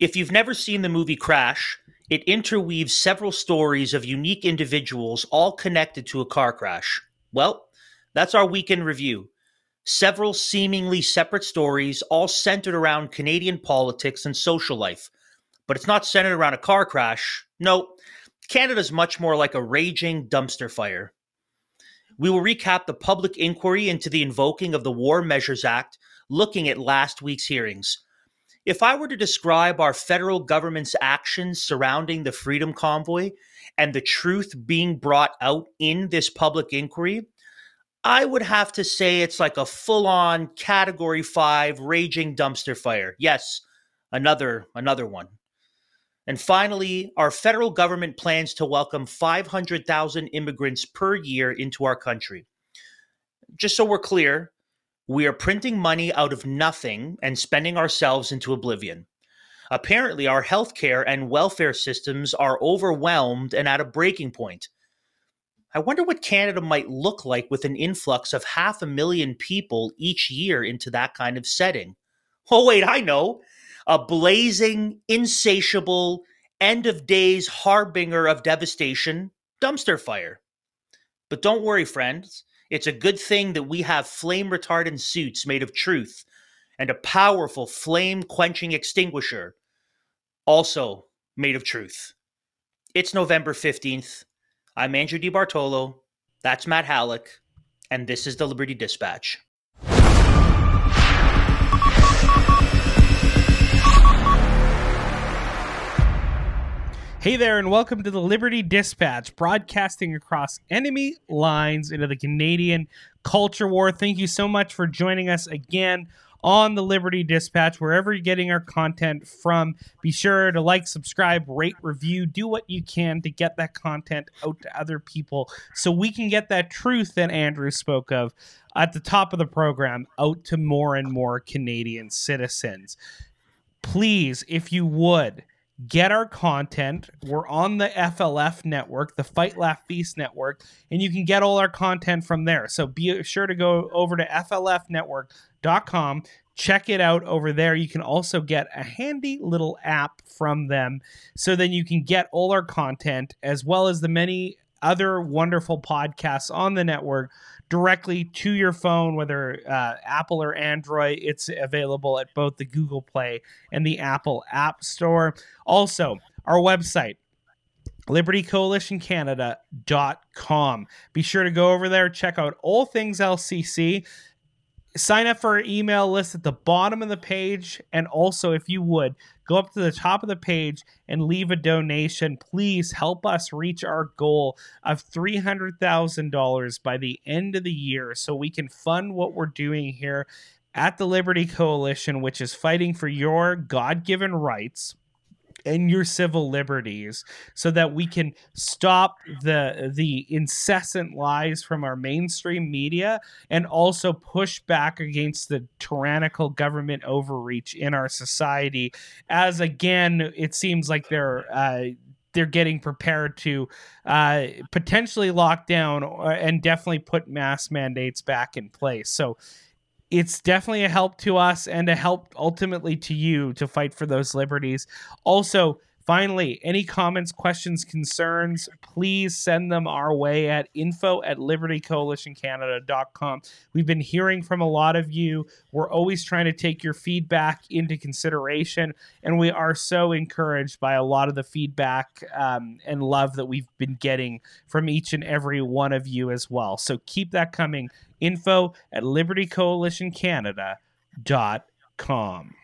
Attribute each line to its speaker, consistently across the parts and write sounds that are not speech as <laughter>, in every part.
Speaker 1: If you've never seen the movie Crash, it interweaves several stories of unique individuals all connected to a car crash. Well, that's our weekend review. Several seemingly separate stories, all centered around Canadian politics and social life. But it's not centered around a car crash. No, Canada's much more like a raging dumpster fire. We will recap the public inquiry into the invoking of the War Measures Act, looking at last week's hearings. If I were to describe our federal government's actions surrounding the Freedom Convoy and the truth being brought out in this public inquiry, I would have to say it's like a full on category 5 raging dumpster fire. Yes, another another one. And finally, our federal government plans to welcome 500,000 immigrants per year into our country. Just so we're clear, we are printing money out of nothing and spending ourselves into oblivion. Apparently, our healthcare and welfare systems are overwhelmed and at a breaking point. I wonder what Canada might look like with an influx of half a million people each year into that kind of setting. Oh, wait, I know. A blazing, insatiable, end of days harbinger of devastation dumpster fire. But don't worry, friends. It's a good thing that we have flame retardant suits made of truth and a powerful flame quenching extinguisher, also made of truth. It's November 15th. I'm Andrew DiBartolo. That's Matt Halleck. And this is the Liberty Dispatch.
Speaker 2: Hey there, and welcome to the Liberty Dispatch, broadcasting across enemy lines into the Canadian culture war. Thank you so much for joining us again on the Liberty Dispatch, wherever you're getting our content from. Be sure to like, subscribe, rate, review, do what you can to get that content out to other people so we can get that truth that Andrew spoke of at the top of the program out to more and more Canadian citizens. Please, if you would, get our content. We're on the FLF network, the Fight Laugh Feast network, and you can get all our content from there. So be sure to go over to flfnetwork.com. Check it out over there. You can also get a handy little app from them so then you can get all our content as well as the many other wonderful podcasts on the network directly to your phone, whether uh, Apple or Android. It's available at both the Google Play and the Apple App Store. Also, our website, libertycoalitioncanada.com. Be sure to go over there, check out all things LCC. Sign up for our email list at the bottom of the page. And also, if you would, go up to the top of the page and leave a donation. Please help us reach our goal of $300,000 by the end of the year so we can fund what we're doing here at the Liberty Coalition, which is fighting for your God given rights and your civil liberties so that we can stop the the incessant lies from our mainstream media and also push back against the tyrannical government overreach in our society as again it seems like they're uh, they're getting prepared to uh, potentially lock down or, and definitely put mass mandates back in place. So it's definitely a help to us and a help ultimately to you to fight for those liberties. Also, finally, any comments, questions, concerns, please send them our way at info at libertycoalitioncanada.com. We've been hearing from a lot of you. We're always trying to take your feedback into consideration, and we are so encouraged by a lot of the feedback um, and love that we've been getting from each and every one of you as well. So keep that coming info at libertycoalitioncanada.com.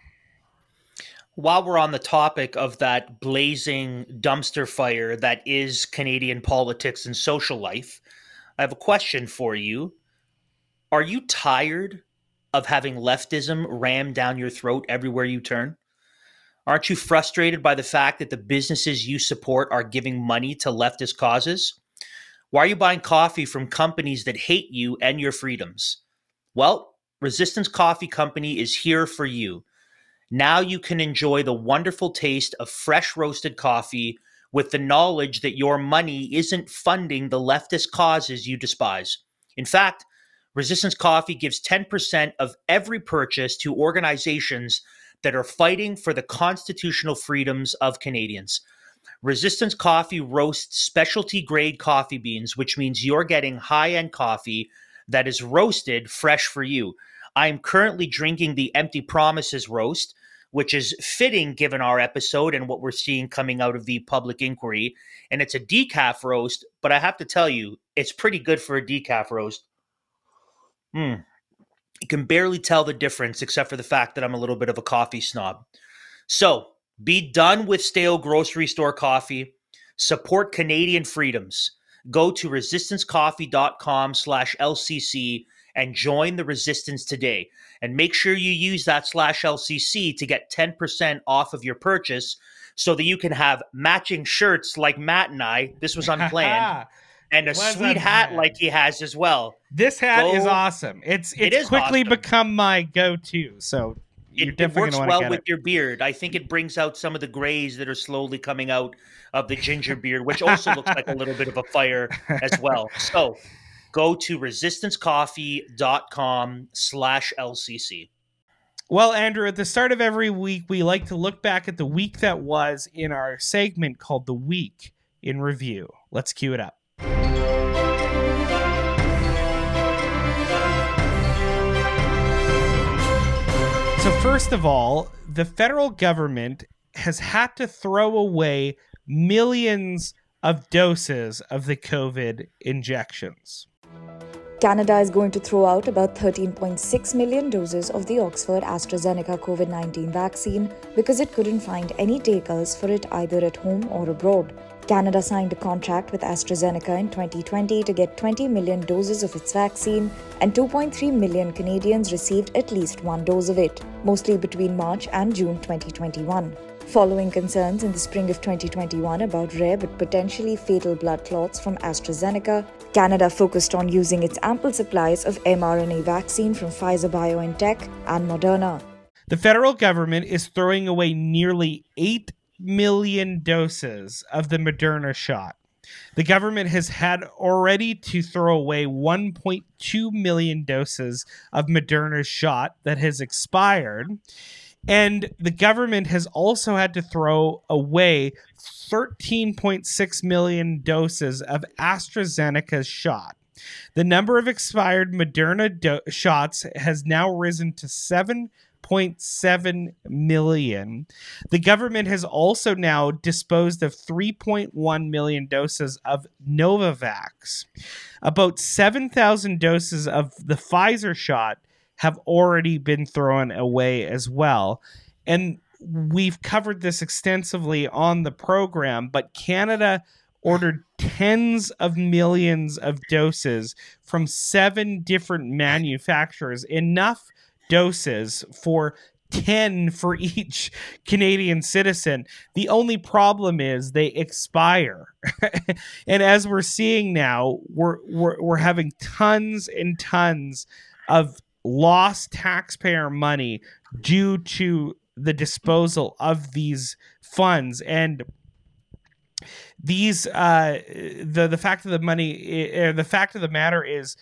Speaker 1: While we're on the topic of that blazing dumpster fire that is Canadian politics and social life, I have a question for you. Are you tired of having leftism rammed down your throat everywhere you turn? Aren't you frustrated by the fact that the businesses you support are giving money to leftist causes? Why are you buying coffee from companies that hate you and your freedoms? Well, Resistance Coffee Company is here for you. Now you can enjoy the wonderful taste of fresh roasted coffee with the knowledge that your money isn't funding the leftist causes you despise. In fact, Resistance Coffee gives 10% of every purchase to organizations that are fighting for the constitutional freedoms of Canadians. Resistance Coffee roasts specialty grade coffee beans, which means you're getting high end coffee that is roasted fresh for you. I am currently drinking the Empty Promises roast, which is fitting given our episode and what we're seeing coming out of the public inquiry. And it's a decaf roast, but I have to tell you, it's pretty good for a decaf roast. Hmm. You can barely tell the difference except for the fact that I'm a little bit of a coffee snob. So be done with stale grocery store coffee. Support Canadian freedoms. Go to resistancecoffee.com slash LCC and join the resistance today. And make sure you use that slash LCC to get 10% off of your purchase so that you can have matching shirts like Matt and I. This was <laughs> unplanned. and a
Speaker 2: Was
Speaker 1: sweet hat like he has as well.
Speaker 2: This hat is awesome. It's
Speaker 1: It
Speaker 2: it's quickly
Speaker 1: awesome.
Speaker 2: become my go-to. So
Speaker 1: It, it works well
Speaker 2: want to get
Speaker 1: with
Speaker 2: it.
Speaker 1: your beard. I think it brings out some of the grays that are slowly coming out of the ginger beard, which also looks like a little bit of a fire as well. So go to resistancecoffee.com slash LCC.
Speaker 2: Well, Andrew, at the start of every week, we like to look back at the week that was in our segment called The Week in Review. Let's cue it up. So, first of all, the federal government has had to throw away millions of doses of the COVID injections.
Speaker 3: Canada is going to throw out about 13.6 million doses of the Oxford AstraZeneca COVID 19 vaccine because it couldn't find any takers for it either at home or abroad. Canada signed a contract with AstraZeneca in 2020 to get 20 million doses of its vaccine, and 2.3 million Canadians received at least one dose of it, mostly between March and June 2021. Following concerns in the spring of 2021 about rare but potentially fatal blood clots from AstraZeneca, Canada focused on using its ample supplies of mRNA vaccine from Pfizer BioNTech and Moderna.
Speaker 2: The federal government is throwing away nearly 8 million doses of the Moderna shot. The government has had already to throw away 1.2 million doses of Moderna's shot that has expired. And the government has also had to throw away 13.6 million doses of AstraZeneca's shot. The number of expired Moderna do- shots has now risen to 7.7 million. The government has also now disposed of 3.1 million doses of Novavax. About 7,000 doses of the Pfizer shot have already been thrown away as well. And we've covered this extensively on the program, but Canada ordered tens of millions of doses from seven different manufacturers, enough doses for 10 for each <laughs> Canadian citizen. The only problem is they expire. <laughs> and as we're seeing now, we're, we're, we're having tons and tons of lost taxpayer money due to the disposal of these funds. And these uh the the fact of the money uh, the fact of the matter is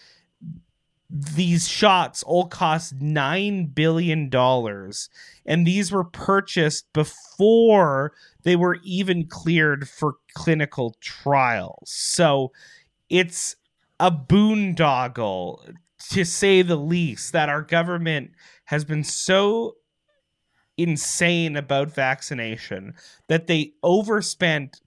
Speaker 2: these shots all cost 9 billion dollars. And these were purchased before they were even cleared for clinical trials. So it's a boondoggle to say the least that our government has been so insane about vaccination that they overspent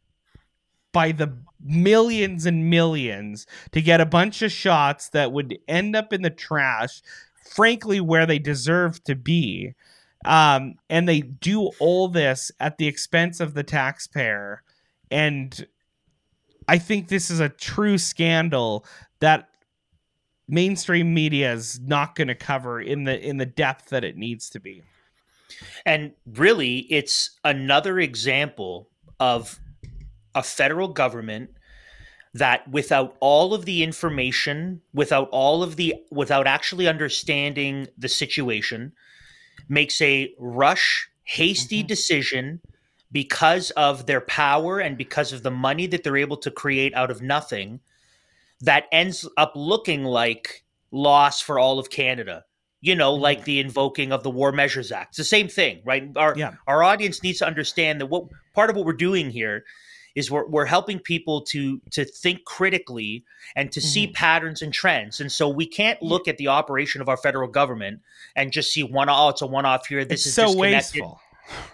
Speaker 2: by the millions and millions to get a bunch of shots that would end up in the trash, frankly, where they deserve to be. Um, and they do all this at the expense of the taxpayer. And I think this is a true scandal that mainstream media is not going to cover in the in the depth that it needs to be.
Speaker 1: And really, it's another example of a federal government that without all of the information, without all of the, without actually understanding the situation, makes a rush, hasty mm-hmm. decision because of their power and because of the money that they're able to create out of nothing that ends up looking like loss for all of Canada. You know, like mm. the invoking of the War Measures Act. It's the same thing, right? Our
Speaker 2: Yeah.
Speaker 1: our audience needs to understand that what part of what we're doing here is we're, we're helping people to to think critically and to see mm-hmm. patterns and trends. And so we can't look at the operation of our federal government and just see one oh it's a one off here. This
Speaker 2: it's
Speaker 1: is
Speaker 2: so
Speaker 1: disconnected.
Speaker 2: wasteful.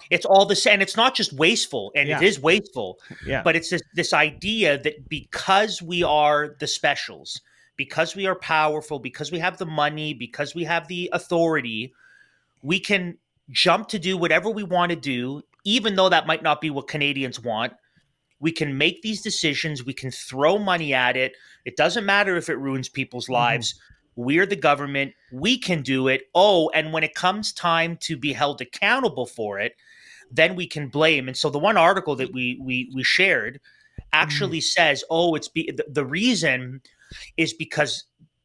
Speaker 1: It's all the same. And it's not just wasteful, and
Speaker 2: Yeah.
Speaker 1: it is wasteful,
Speaker 2: Yeah.
Speaker 1: but it's this, this idea that because we are the specials, because we are powerful, because we have the money, because we have the authority, we can jump to do whatever we want to do, even though that might not be what Canadians want. We can make these decisions. We can throw money at it. It doesn't matter if it ruins people's mm-hmm. lives. We're the government. We can do it. Oh, and when it comes time to be held accountable for it, then we can blame. And so the one article that we we we shared actually mm. says, "Oh, it's be, the, the reason is because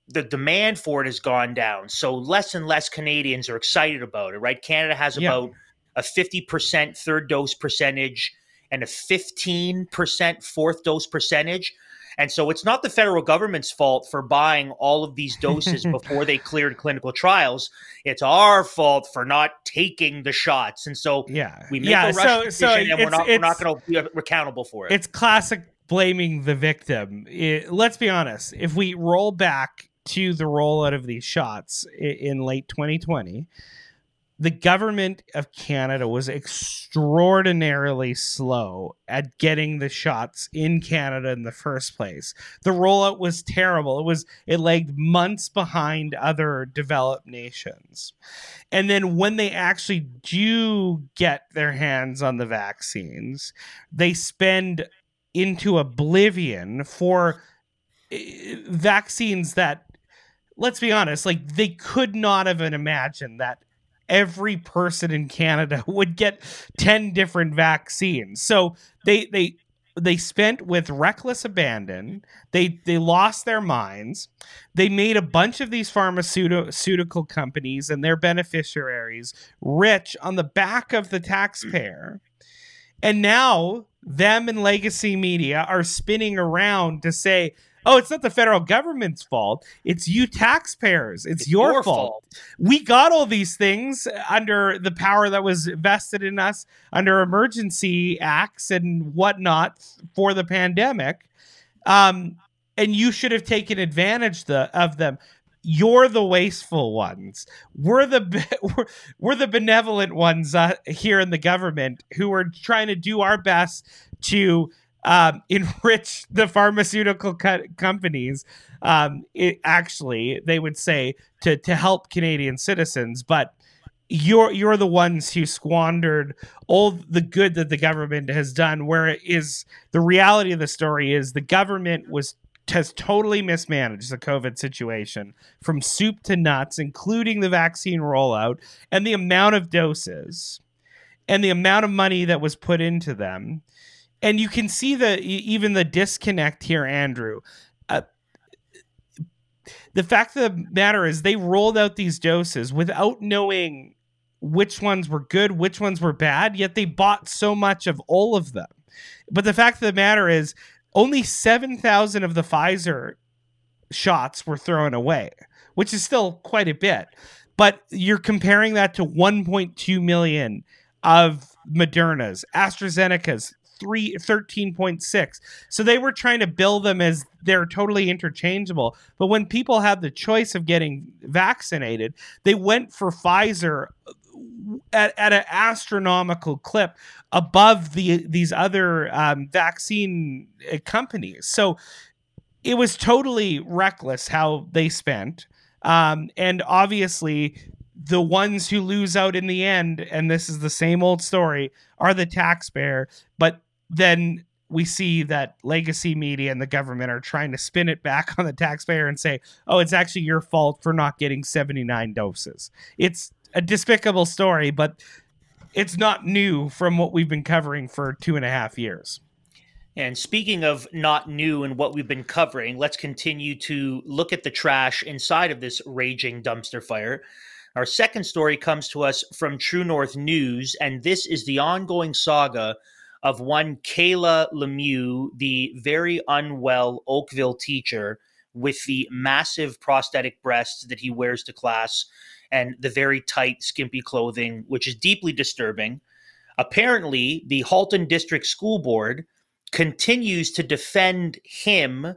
Speaker 1: the demand for it has gone down. So less and less Canadians are excited about it, right? Canada has
Speaker 2: Yeah.
Speaker 1: about a 50% third dose percentage and a 15% fourth dose percentage. And so it's not the federal government's fault for buying all of these doses <laughs> before they cleared clinical trials. It's our fault for not taking the shots. And so
Speaker 2: yeah.
Speaker 1: we make
Speaker 2: yeah.
Speaker 1: a rush
Speaker 2: so,
Speaker 1: decision
Speaker 2: so
Speaker 1: and we're not, we're not going to be accountable for it.
Speaker 2: it's classic blaming the victim. It- let's be honest. If we roll back to the rollout of these shots in late 2020, the government of Canada was extraordinarily slow at getting the shots in Canada in the first place. The rollout was terrible. It was it lagged months behind other developed nations. And then when they actually do get their hands on the vaccines, they spend into oblivion for eh, vaccines that let's be honest like they could not have imagined that every person in Canada <laughs> would get 10 different vaccines. So they they they spent with reckless abandon. They they lost their minds. They made a bunch of these pharmaceutical companies and their beneficiaries rich on the back of the taxpayer. And now them and legacy media are spinning around to say, oh, it's not the federal government's fault. It's you taxpayers. It's,
Speaker 1: It's
Speaker 2: your,
Speaker 1: your
Speaker 2: fault.
Speaker 1: fault.
Speaker 2: We got all these things under the power that was vested in us under emergency acts and whatnot for the pandemic. Um, and you should have taken advantage the, of them. You're the wasteful ones. We're the <laughs> we're, we're the benevolent ones uh, here in the government who are trying to do our best to um, <laughs> enrich the pharmaceutical co- companies. Um, it, actually, they would say to to help Canadian citizens, but you're you're the ones who squandered all the good that the government has done. Where it is the reality of the story is the government was has totally mismanaged the COVID situation from soup to nuts, including the vaccine rollout and the amount of doses and the amount of money that was put into them. And you can see the even the disconnect here, Andrew. Uh, the fact of the matter is, they rolled out these doses without knowing which ones were good, which ones were bad, yet they bought so much of all of them. But the fact of the matter is, only 7,000 of the Pfizer shots were thrown away, which is still quite a bit. But you're comparing that to 1.2 million of Moderna's, AstraZeneca's, three, 13.6. So they were trying to bill them as they're totally interchangeable. But when people had the choice of getting vaccinated, they went for Pfizer at, at an astronomical clip above the these other um, vaccine uh, companies. So it was totally reckless how they spent. Um, and obviously, the ones who lose out in the end, and this is the same old story, are the taxpayer. But then we see that legacy media and the government are trying to spin it back <laughs> on the taxpayer and say, oh, it's actually your fault for not getting 79 doses. It's a despicable story, but it's not new from what we've been covering for two and a half years.
Speaker 1: And speaking of not new and what we've been covering, let's continue to look at the trash inside of this raging dumpster fire. Our second story comes to us from True North News, and this is the ongoing saga of one Kayla Lemieux, the very unwell Oakville teacher with the massive prosthetic breasts that he wears to class and the very tight, skimpy clothing, which is deeply disturbing. Apparently, the Halton District School Board continues to defend him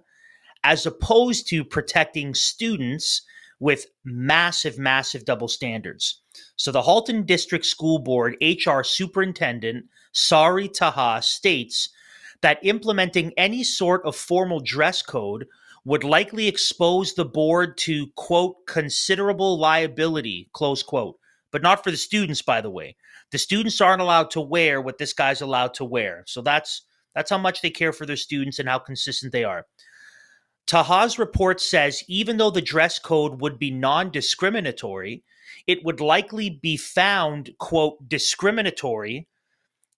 Speaker 1: as opposed to protecting students with massive, massive double standards. So, the Halton District School Board HR Superintendent Sari Taha states that implementing any sort of formal dress code would likely expose the board to quote considerable liability close quote. But not for the students by the way. The students aren't allowed to wear what this guy's allowed to wear. So that's that's how much they care for their students and how consistent they are. Taha's report says even though the dress code would be non-discriminatory it would likely be found quote discriminatory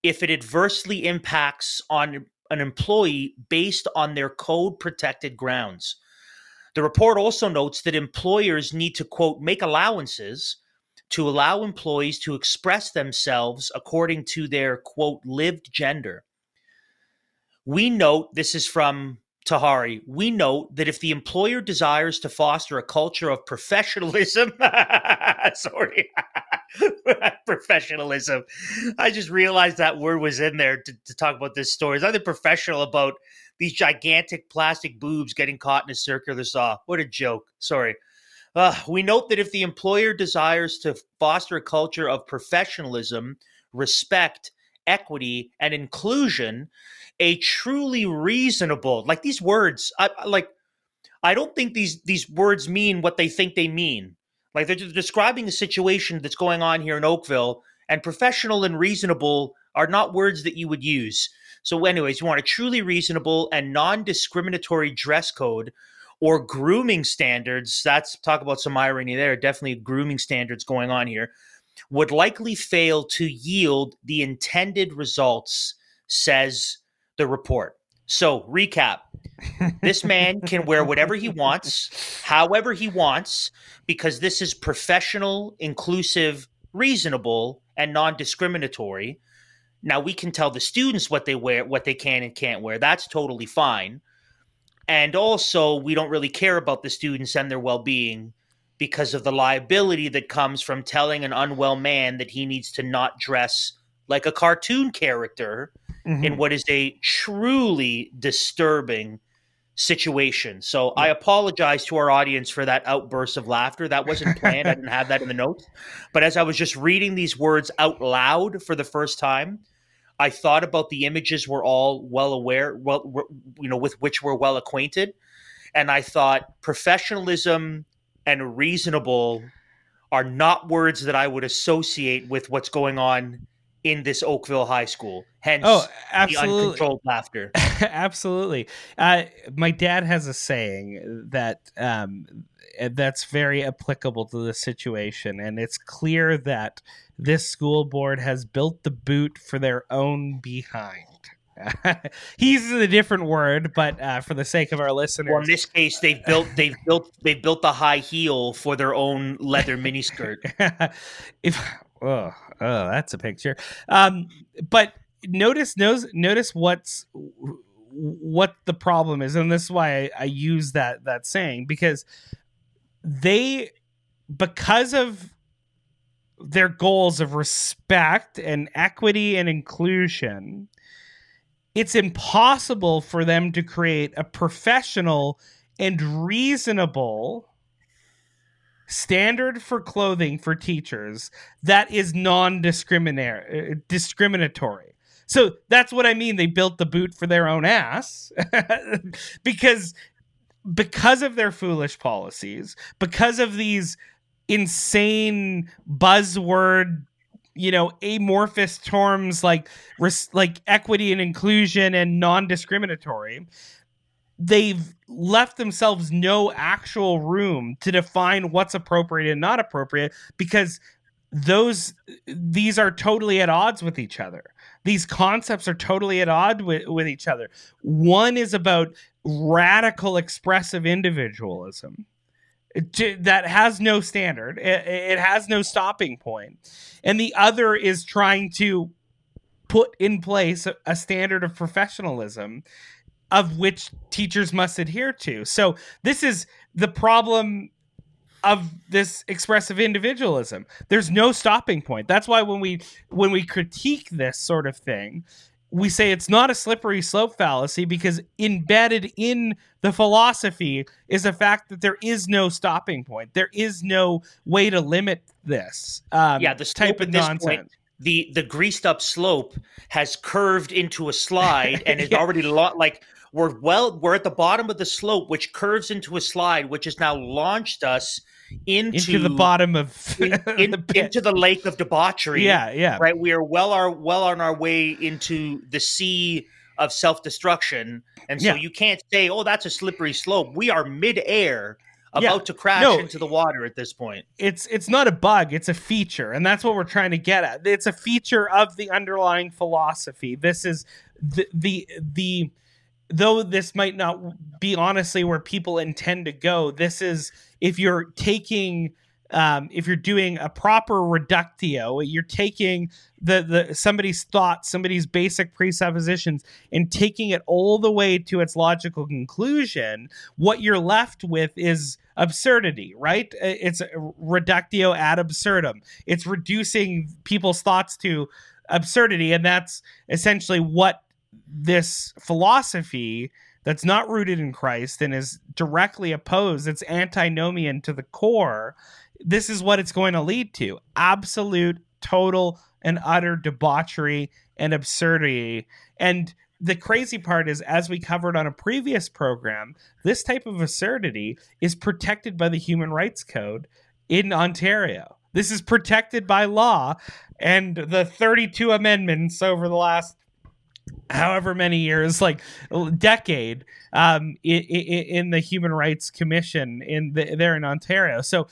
Speaker 1: if it adversely impacts on an employee based on their code protected grounds. The report also notes that employers need to, quote, make allowances to allow employees to express themselves according to their, quote, lived gender. We note, this is from Tahari, we note that if the employer desires to foster a culture of professionalism, <laughs> sorry, <laughs> professionalism. I just realized that word was in there to, to talk about this story. It's nothing professional about these gigantic plastic boobs getting caught in a circular saw. What a joke. Sorry. Uh, we note that if the employer desires to foster a culture of professionalism, respect, equity, and inclusion, a truly reasonable, like these words, I, like, I don't think these these words mean what they think they mean. Like they're describing a situation that's going on here in Oakville, and professional and reasonable are not words that you would use. So, anyways, you want a truly reasonable and non discriminatory dress code or grooming standards. That's talk about some irony there. Definitely grooming standards going on here would likely fail to yield the intended results, says the report. So, recap this man can wear whatever he wants, however he wants, because this is professional, inclusive, reasonable, and non discriminatory. Now, we can tell the students what they wear, what they can and can't wear. That's totally fine. And also, we don't really care about the students and their well being because of the liability that comes from telling an unwell man that he needs to not dress like a cartoon character mm-hmm. in what is a truly disturbing situation. So yeah. I apologize to our audience for that outburst of laughter. That wasn't planned. I didn't have that in the notes. <laughs> But as I was just reading these words out loud for the first time, I thought about the images we're all well aware, well, you know, with which we're well acquainted, and I thought professionalism and reasonable are not words that I would associate with what's going on in this Oakville High School. Hence, oh, absolutely. the uncontrolled laughter. <laughs>
Speaker 2: absolutely. Uh, my dad has a saying that um, that's very applicable to the situation, and it's clear that this school board has built the boot for their own behind. <laughs> he uses a different word, but uh, for the sake of our listeners,
Speaker 1: well, in this case, they've built they've built they've built the high heel for their own leather miniskirt. <laughs>
Speaker 2: if oh, oh, that's a picture. Um, but notice notice notice what's what the problem is, and this is why I, I use that that saying because they because of their goals of respect and equity and inclusion it's impossible for them to create a professional and reasonable standard for clothing for teachers that is non-discriminatory discriminatory. So that's what i mean. They built the boot for their own ass <laughs> because because of their foolish policies because of these insane buzzword you know amorphous terms like res- like equity and inclusion and non-discriminatory they've left themselves no actual room to define what's appropriate and not appropriate because those these are totally at odds with each other. These concepts are totally at odds with, with each other. One is about radical expressive individualism that has no standard. It, it has no stopping point. And the other is trying to put in place a, a standard of professionalism of which teachers must adhere to. So this is the problem of this expressive individualism. There's no stopping point. That's why when we when we critique this sort of thing, we say it's not a slippery slope fallacy because embedded in the philosophy is the fact that there is no stopping point. There is no way to limit this. Um,
Speaker 1: yeah, the
Speaker 2: type of nonsense. Point,
Speaker 1: the the greased up slope has curved into a slide and is <laughs> yeah. already lo- like we're well we're at the bottom of the slope which curves into a slide which has now launched us into,
Speaker 2: into the bottom of
Speaker 1: in, <laughs> in, the into the lake of debauchery.
Speaker 2: Yeah, yeah.
Speaker 1: Right. We are well our well on our way into the sea of self destruction, and so yeah. you can't say, "Oh, that's a slippery slope." We are midair. About yeah. to crash no, into the water at this point.
Speaker 2: It's it's not a bug, it's a feature, and that's what we're trying to get at. It's a feature of the underlying philosophy. This is the the the though this might not be honestly where people intend to go, this is if you're taking um, if you're doing a proper reductio, you're taking the the somebody's thoughts, somebody's basic presuppositions, and taking it all the way to its logical conclusion. What you're left with is absurdity, right? It's reductio ad absurdum. It's reducing people's thoughts to absurdity, and that's essentially what this philosophy that's not rooted in Christ and is directly opposed, it's antinomian to the core, this is what it's going to lead to absolute, total, and utter debauchery and absurdity. And the crazy part is, as we covered on a previous program, this type of absurdity is protected by the Human Rights Code in Ontario. This is protected by law, and the 32 amendments over the last however many years, like decade, um, in, in the Human Rights Commission in the, there in Ontario. So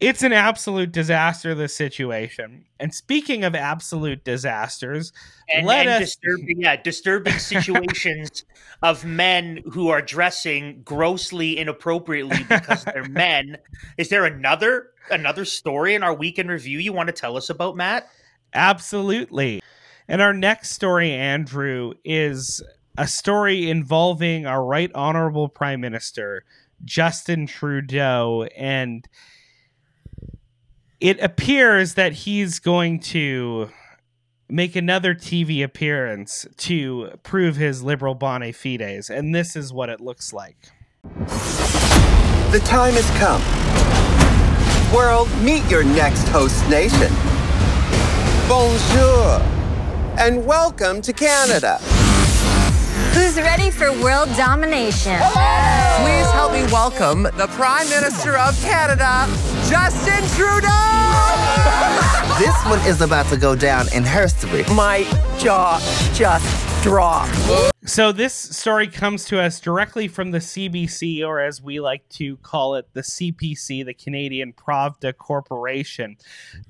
Speaker 2: it's an absolute disaster. This situation. And speaking of absolute disasters,
Speaker 1: and, let and us disturbing, yeah, disturbing <laughs> situations of men who are dressing grossly inappropriately because they're <laughs> men. Is there another another story in our weekend review you want to tell us about, Matt?
Speaker 2: Absolutely. And our next story, Andrew, is a story involving our right honorable prime minister, Justin Trudeau. And it appears that he's going to make another TV appearance to prove his liberal bona fides. And this is what it looks like.
Speaker 4: The time has come. World, meet your next host nation. Bonjour and welcome to Canada.
Speaker 5: Who's ready for world domination?
Speaker 6: Please help me welcome the Prime Minister of Canada, Justin Trudeau! <laughs>
Speaker 7: this one is about to go down in history.
Speaker 6: My jaw just dropped.
Speaker 2: So, this story comes to us directly from the CBC, or as we like to call it, the CPC, the Canadian Pravda Corporation.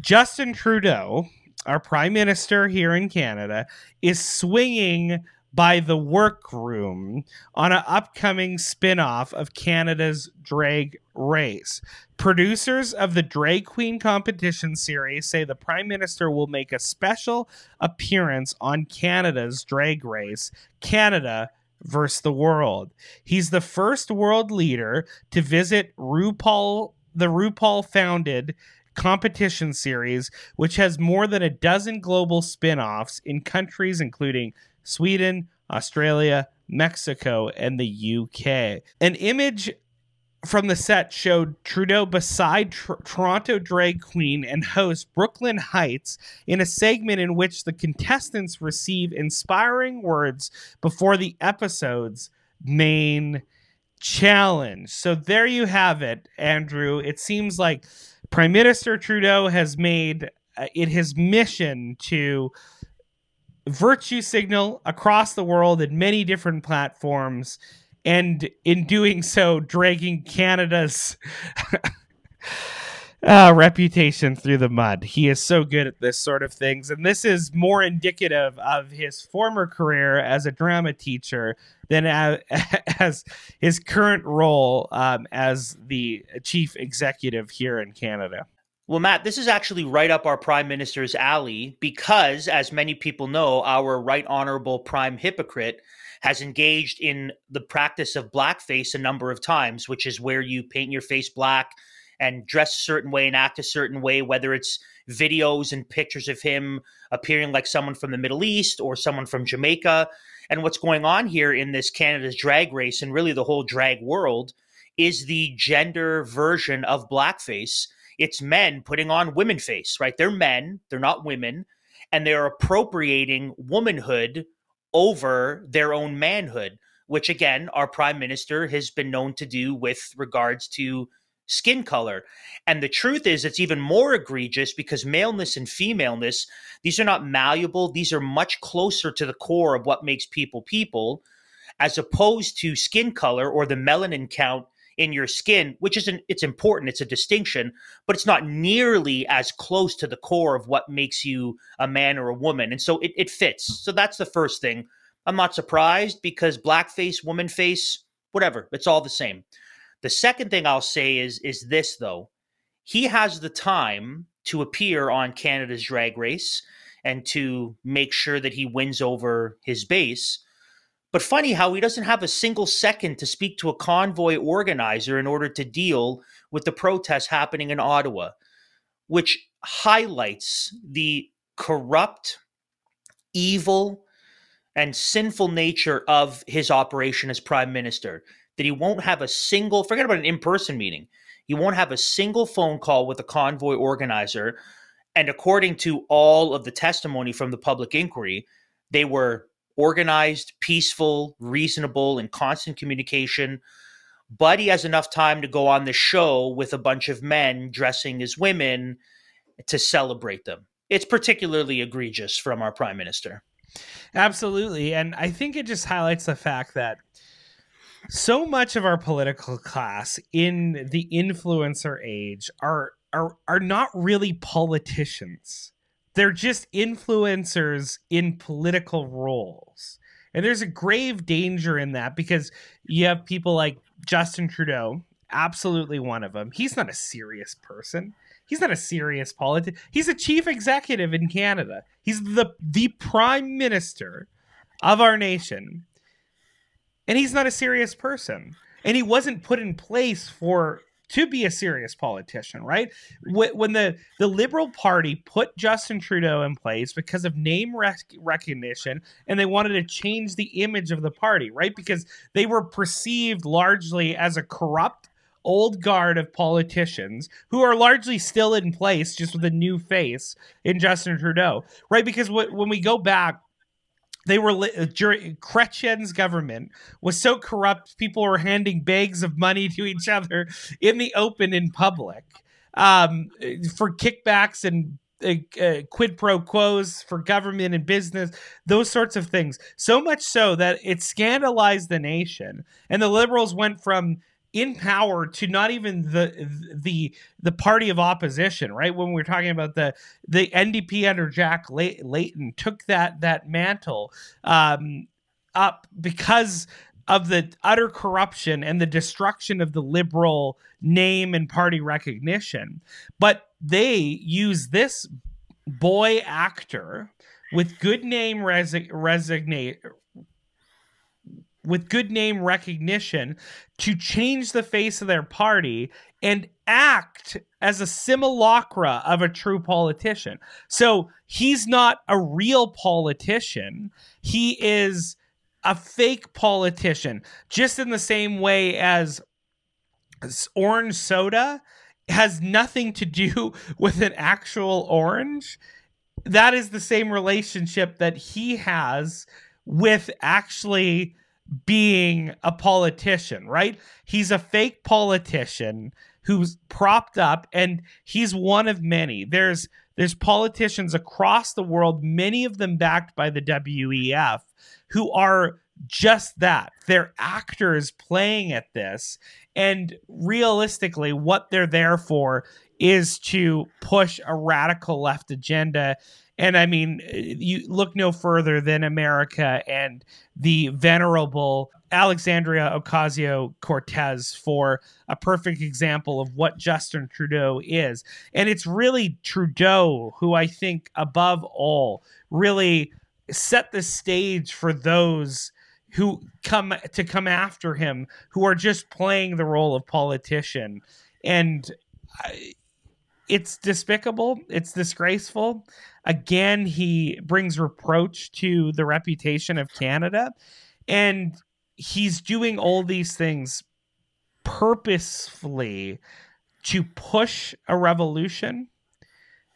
Speaker 2: Justin Trudeau, our prime minister here in Canada, is swinging by the workroom on an upcoming spin-off of Canada's Drag Race. Producers of the Drag Queen competition series say the Prime Minister will make a special appearance on Canada's Drag Race, Canada versus the World. He's the first world leader to visit RuPaul the RuPaul founded competition series, which has more than a dozen global spin offs in countries including Sweden, Australia, Mexico, and the UK. An image from the set showed Trudeau beside tr- Toronto drag queen and host Brooklyn Hytes in a segment in which the contestants receive inspiring words before the episode's main challenge. So there you have it, Andrew. It seems like Prime Minister Trudeau has made uh, it his mission to virtue signal across the world in many different platforms, and in doing so, dragging Canada's. <laughs> uh, reputation through the mud. He is so good at this sort of things, and this is more indicative of his former career as a drama teacher than as, <laughs> as his current role um, as the chief executive here in Canada.
Speaker 1: Well, Matt, this is actually right up our Prime Minister's alley because, as many people know, our Right Honorable Prime Hypocrite has engaged in the practice of blackface a number of times, which is where you paint your face black and dress a certain way and act a certain way, whether it's videos and pictures of him appearing like someone from the Middle East or someone from Jamaica. And what's going on here in this Canada's drag race and really the whole drag world is the gender version of blackface. It's men putting on women face, right? They're men, they're not women, and they're appropriating womanhood over their own manhood, which again, our prime minister has been known to do with regards to skin color. And the truth is, it's even more egregious because maleness and femaleness, these are not malleable, these are much closer to the core of what makes people people, as opposed to skin color or the melanin count in your skin, which is an, it's important, it's a distinction, but it's not nearly as close to the core of what makes you a man or a woman. And so it, it fits. So that's the first thing. I'm not surprised because blackface, woman face, whatever, it's all the same. The second thing I'll say is is this though. He has the time to appear on Canada's drag race and to make sure that he wins over his base. But funny how he doesn't have a single second to speak to a convoy organizer in order to deal with the protests happening in Ottawa, which highlights the corrupt, evil, and sinful nature of his operation as prime minister that he won't have a single, forget about an in person meeting, he won't have a single phone call with a convoy organizer. And according to all of the testimony from the public inquiry, they were organized, peaceful, reasonable, in constant communication. But he has enough time to go on the show with a bunch of men dressing as women to celebrate them. It's particularly egregious from our prime minister.
Speaker 2: Absolutely. And I think it just highlights the fact that so much of our political class in the influencer age are are are not really politicians. They're just influencers in political roles. And there's a grave danger in that because you have people like Justin Trudeau, absolutely one of them. He's not a serious person. He's not a serious politician. He's a chief executive in Canada. He's the the prime minister of our nation and he's not a serious person. And he wasn't put in place for to be a serious politician right? When the the liberal party put justin trudeau in place because of name rec- recognition and they wanted to change the image of the party right? Because they were perceived largely as a corrupt old guard of politicians who are largely still in place just with a new face in justin trudeau right? Because w- when we go back they were uh, during Chrétien's government was so corrupt, people were handing bags of money to each other in the open in public um, for kickbacks and uh, uh, quid pro quos for government and business, those sorts of things. So much so that it scandalized the nation, and the liberals went from in power to not even the the the party of opposition right? When we are talking about the the ndp under jack layton took that that mantle um, up because of the utter corruption and the destruction of the liberal name and party recognition. But they use this boy actor with good name resi- with good name recognition to change the face of their party and act as a simulacra of a true politician. So he's not a real politician. He is a fake politician, just in the same way as orange soda has nothing to do <laughs> with an actual orange. That is the same relationship that he has with actually being a politician, right? He's a fake politician who's propped up and he's one of many. There's there's politicians across the world, many of them backed by the WEF, who are just that. They're actors playing at this. And realistically, what they're there for is to push a radical left agenda. And I mean, uh, you look no further than America and the venerable Alexandria Ocasio Cortez for a perfect example of what Justin Trudeau is. And it's really Trudeau who I think, above all, really set the stage for those who come to come after him who are just playing the role of politician and I, it's despicable it's disgraceful. Again he brings reproach to the reputation of canada and he's doing all these things purposefully to push a revolution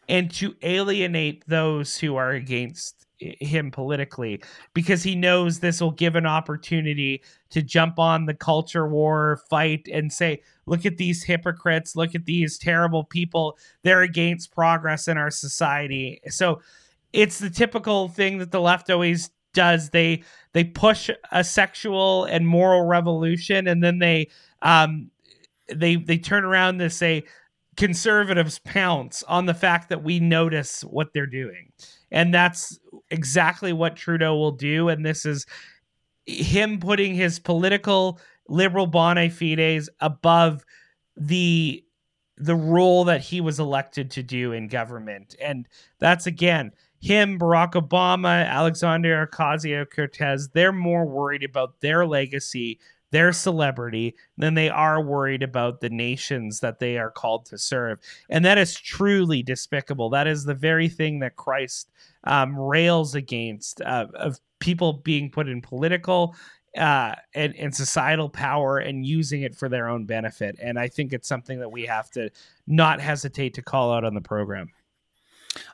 Speaker 2: and to alienate those who are against him politically because he knows this will give an opportunity to jump on the culture war fight and say look at these hypocrites. Look at these terrible people. They're against progress in our society. So it's the typical thing that the left always does. They they push a sexual and moral revolution and then they um they they turn around and say conservatives pounce on the fact that we notice what they're doing and that's exactly what Trudeau will do. And this is him putting his political liberal bona fides above the the role that he was elected to do in government. And that's again him, Barack Obama, Alexander Ocasio Cortez, they're more worried about their legacy, their celebrity, than they are worried about the nations that they are called to serve. And that is truly despicable. That is the very thing that Christ um, rails against uh, of people being put in political uh, and, and societal power and using it for their own benefit. And I think it's something that we have to not hesitate to call out on the program.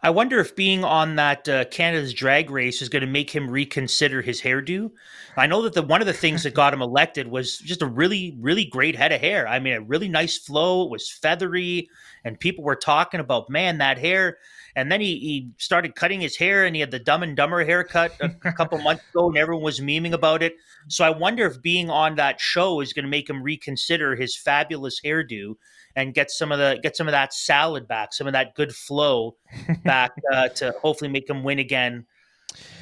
Speaker 1: I wonder if being on that uh, Canada's Drag Race is going to make him reconsider his hairdo. I know that the one of the things that got him elected was just a really, really great head of hair. I mean, a really nice flow. It was feathery, and people were talking about, man, that hair. And then he, he started cutting his hair and he had the dumb and dumber haircut a, a <laughs> couple months ago and everyone was memeing about it. So I wonder if being on that show is going to make him reconsider his fabulous hairdo and get some of the get some of that salad back, some of that good flow <laughs> back uh, to hopefully make him win again.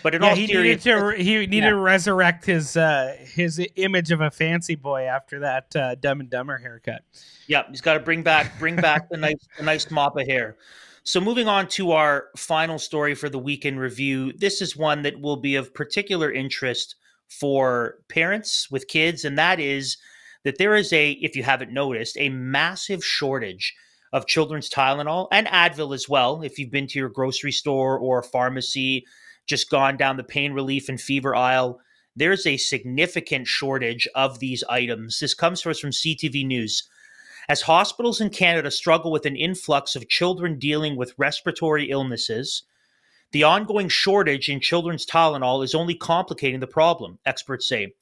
Speaker 1: But in
Speaker 2: yeah,
Speaker 1: all
Speaker 2: he
Speaker 1: serious,
Speaker 2: needed to he needed
Speaker 1: yeah.
Speaker 2: to resurrect his uh, his image of a fancy boy after that uh, Dumb and Dumber haircut.
Speaker 1: Yeah, he's got to bring back bring back the nice the nice mop of hair. So, moving on to our final story for the weekend review, this is one that will be of particular interest for parents with kids, and that is that there is a, if you haven't noticed, a massive shortage of children's Tylenol and Advil as well. If you've been to your grocery store or pharmacy, just gone down the pain relief and fever aisle, there's a significant shortage of these items. This comes to us from CTV News. As hospitals in Canada struggle with an influx of children dealing with respiratory illnesses, the ongoing shortage in children's Tylenol is only complicating the problem, experts say.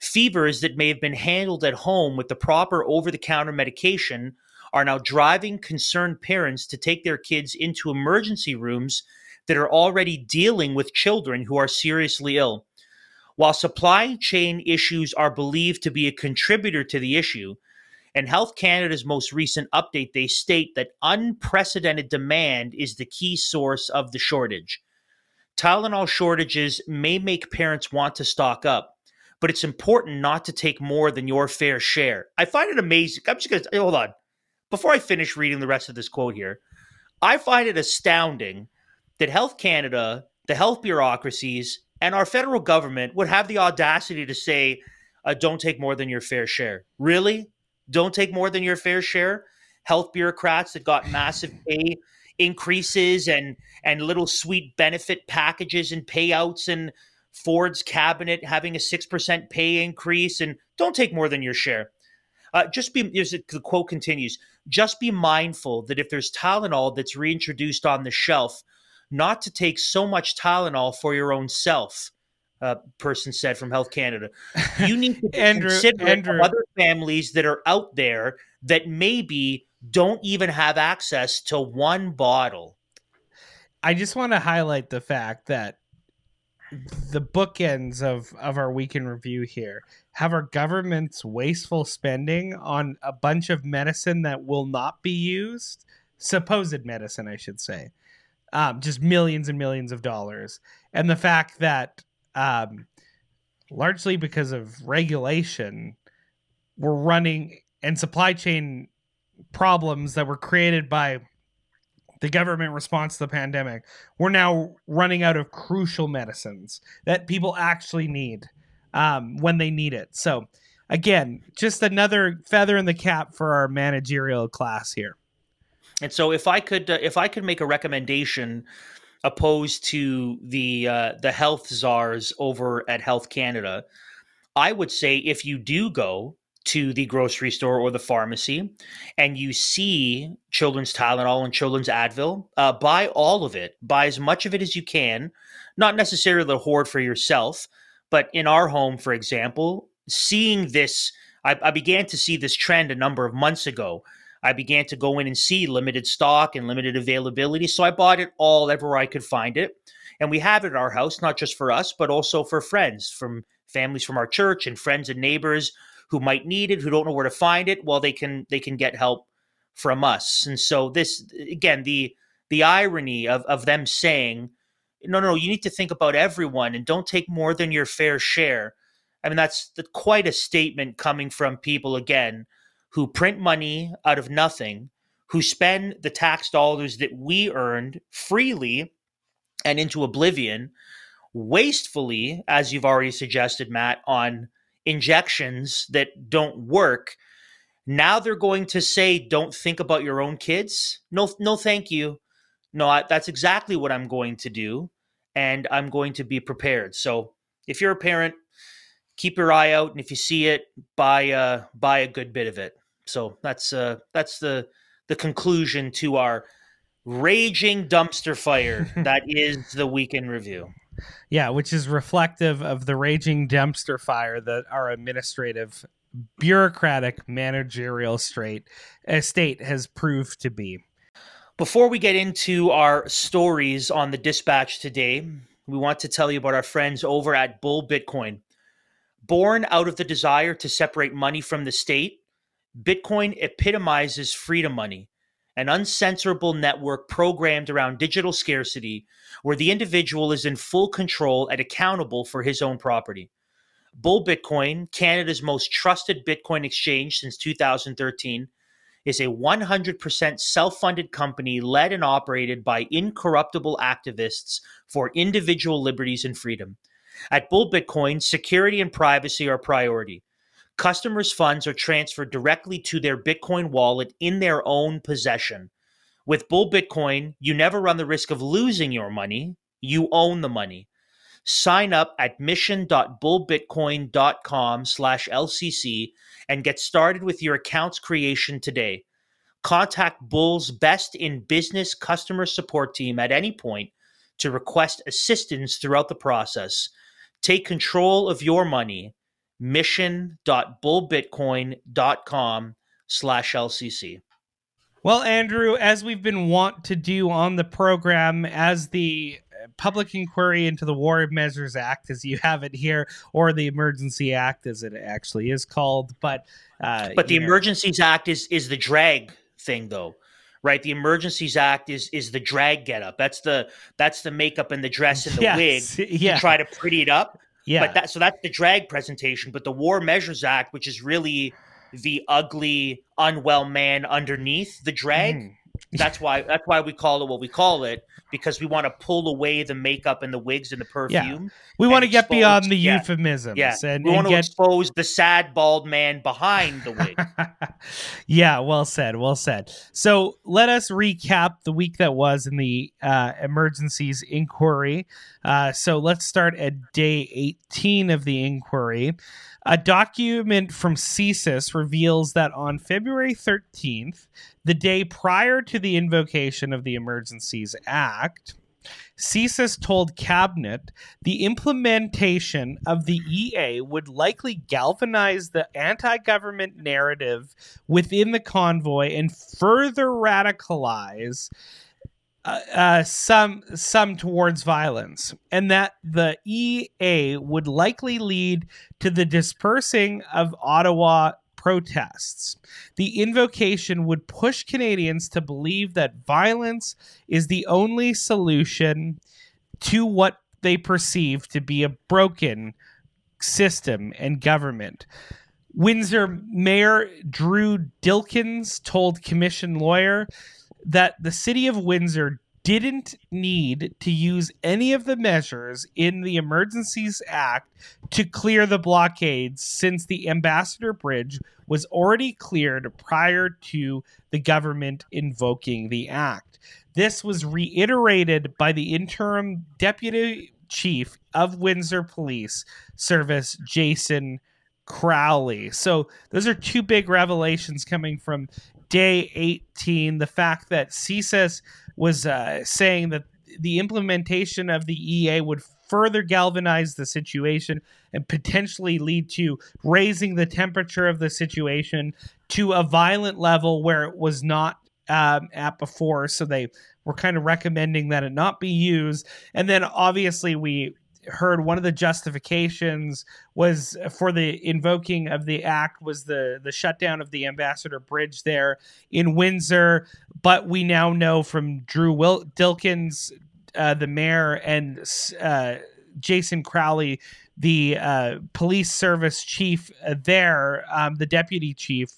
Speaker 1: Fevers that may have been handled at home with the proper over the counter medication are now driving concerned parents to take their kids into emergency rooms that are already dealing with children who are seriously ill. While supply chain issues are believed to be a contributor to the issue, in Health Canada's most recent update, they state that unprecedented demand is the key source of the shortage. Tylenol shortages may make parents want to stock up, but it's important not to take more than your fair share. I find it amazing. I'm just going to hold on. Before I finish reading the rest of this quote here, I find it astounding that Health Canada, the health bureaucracies, and our federal government would have the audacity to say, uh, don't take more than your fair share. Really? Don't take more than your fair share? Health bureaucrats that got massive pay increases and and little sweet benefit packages and payouts and Ford's cabinet having a 6% pay increase and don't take more than your share. Uh, just be, the quote continues, just be mindful that if there's Tylenol that's reintroduced on the shelf, not to take so much Tylenol for your own self. Uh, person said from Health Canada. <laughs> You need to
Speaker 2: Andrew,
Speaker 1: consider
Speaker 2: Andrew.
Speaker 1: other families that are out there that maybe don't even have access to one bottle.
Speaker 2: I just want to highlight the fact that the bookends of of our weekend review here. Have our government's wasteful spending on a bunch of medicine that will not be used supposed medicine, I should say, um, just millions and millions of dollars, and the fact that um, largely because of regulation, we're running and supply chain problems that were created by the government response to the pandemic, we're now running out of crucial medicines that people actually need um, when they need it. So, again, just another feather in the cap for our managerial class here.
Speaker 1: And so, if I could, uh, if I could make a recommendation opposed to the uh, the health czars over at Health Canada, I would say if you do go to the grocery store or the pharmacy and you see children's Tylenol and children's Advil, uh, buy all of it. Buy as much of it as you can. Not necessarily hoard for yourself, but in our home, for example, seeing this, I, I began to see this trend a number of months ago. I began to go in and see limited stock and limited availability. So I bought it all everywhere I could find it. And we have it at our house, not just for us, but also for friends from families from our church and friends and neighbors who might need it, who don't know where to find it, well, they can they can get help from us. And so this again, the the irony of of them saying, no, no, you need to think about everyone and don't take more than your fair share. I mean, that's the, quite a statement coming from people again who print money out of nothing, who spend the tax dollars that we earned freely and into oblivion, wastefully, as you've already suggested, Matt, on injections that don't work. Now they're going to say, "Don't think about your own kids." No, no, thank you. No, I, that's exactly what I'm going to do, and I'm going to be prepared. So, if you're a parent, keep your eye out, and if you see it, buy uh, buy a good bit of it. So that's uh, that's the the conclusion to our raging dumpster fire <laughs> that is the weekend review.
Speaker 2: Yeah, which is reflective of the raging dumpster fire that our administrative, bureaucratic, managerial straight uh, estate has proved to be.
Speaker 1: Before we get into our stories on the dispatch today, we want to tell you about our friends over at Bull Bitcoin. Born out of the desire to separate money from the state, Bitcoin epitomizes freedom money an uncensorable network programmed around digital scarcity where the individual is in full control and accountable for his own property. Bull Bitcoin, Canada's most trusted Bitcoin exchange since 2013, is a 100% self funded company led and operated by incorruptible activists for individual liberties and freedom. At Bull Bitcoin, security and privacy are priority customers' funds are transferred directly to their Bitcoin wallet in their own possession. With Bull Bitcoin, you never run the risk of losing your money, you own the money. Sign up at mission.bullbitcoin.com slash LCC and get started with your account's creation today. Contact Bull's best in business customer support team at any point to request assistance throughout the process. Take control of your money mission.bullbitcoin.com slash LCC.
Speaker 2: Well, Andrew, as we've been wont to do on the program, as the public inquiry into the War Measures Act, as you have it here, or the Emergency Act, as it actually is called, but uh,
Speaker 1: but the
Speaker 2: know.
Speaker 1: Emergencies Act is is the drag thing, though, right? The Emergencies Act is is the drag getup. That's the that's the makeup and the dress and the <laughs>
Speaker 2: yes,
Speaker 1: wig
Speaker 2: yeah.
Speaker 1: to try to pretty it up.
Speaker 2: Yeah.
Speaker 1: But that so that's the drag presentation. But the War Measures Act, which is really the ugly, unwell man underneath the drag.
Speaker 2: Mm.
Speaker 1: That's why that's why we call it what we call it because we want to pull away the makeup and the wigs and the perfume.
Speaker 2: Yeah. We want to get beyond the
Speaker 1: yeah,
Speaker 2: euphemisms.
Speaker 1: Yeah,
Speaker 2: And,
Speaker 1: we want to
Speaker 2: get
Speaker 1: expose the sad bald man behind the wig. <laughs>
Speaker 2: yeah, well said, well said. So let us recap the week that was in the uh, emergencies inquiry. Uh, so let's start at day 18 of the inquiry. A document from CSIS reveals that on February 13th, the day prior to the invocation of the Emergencies Act, CSIS told Cabinet the implementation of the EA would likely galvanize the anti government narrative within the convoy and further radicalize. Uh, uh, some some towards violence, and that the EA would likely lead to the dispersing of Ottawa protests. The invocation would push Canadians to believe that violence is the only solution to what they perceive to be a broken system and government. Windsor Mayor Drew Dilkens told commission lawyer that the city of Windsor didn't need to use any of the measures in the Emergencies Act to clear the blockades since the Ambassador Bridge was already cleared prior to the government invoking the act. This was reiterated by the interim deputy chief of Windsor Police Service, Jason Crowley. So those are two big revelations coming from day 18. The fact that CSIS was uh, saying that the implementation of the EA would further galvanize the situation and potentially lead to raising the temperature of the situation to a violent level where it was not um, at before. So they were kind of recommending that it not be used. And then obviously we heard one of the justifications was for the invoking of the act was the the shutdown of the ambassador bridge there in windsor. But we now know from drew Wil- dilkens uh, the mayor and uh, jason crowley the uh, police service chief there um, the deputy chief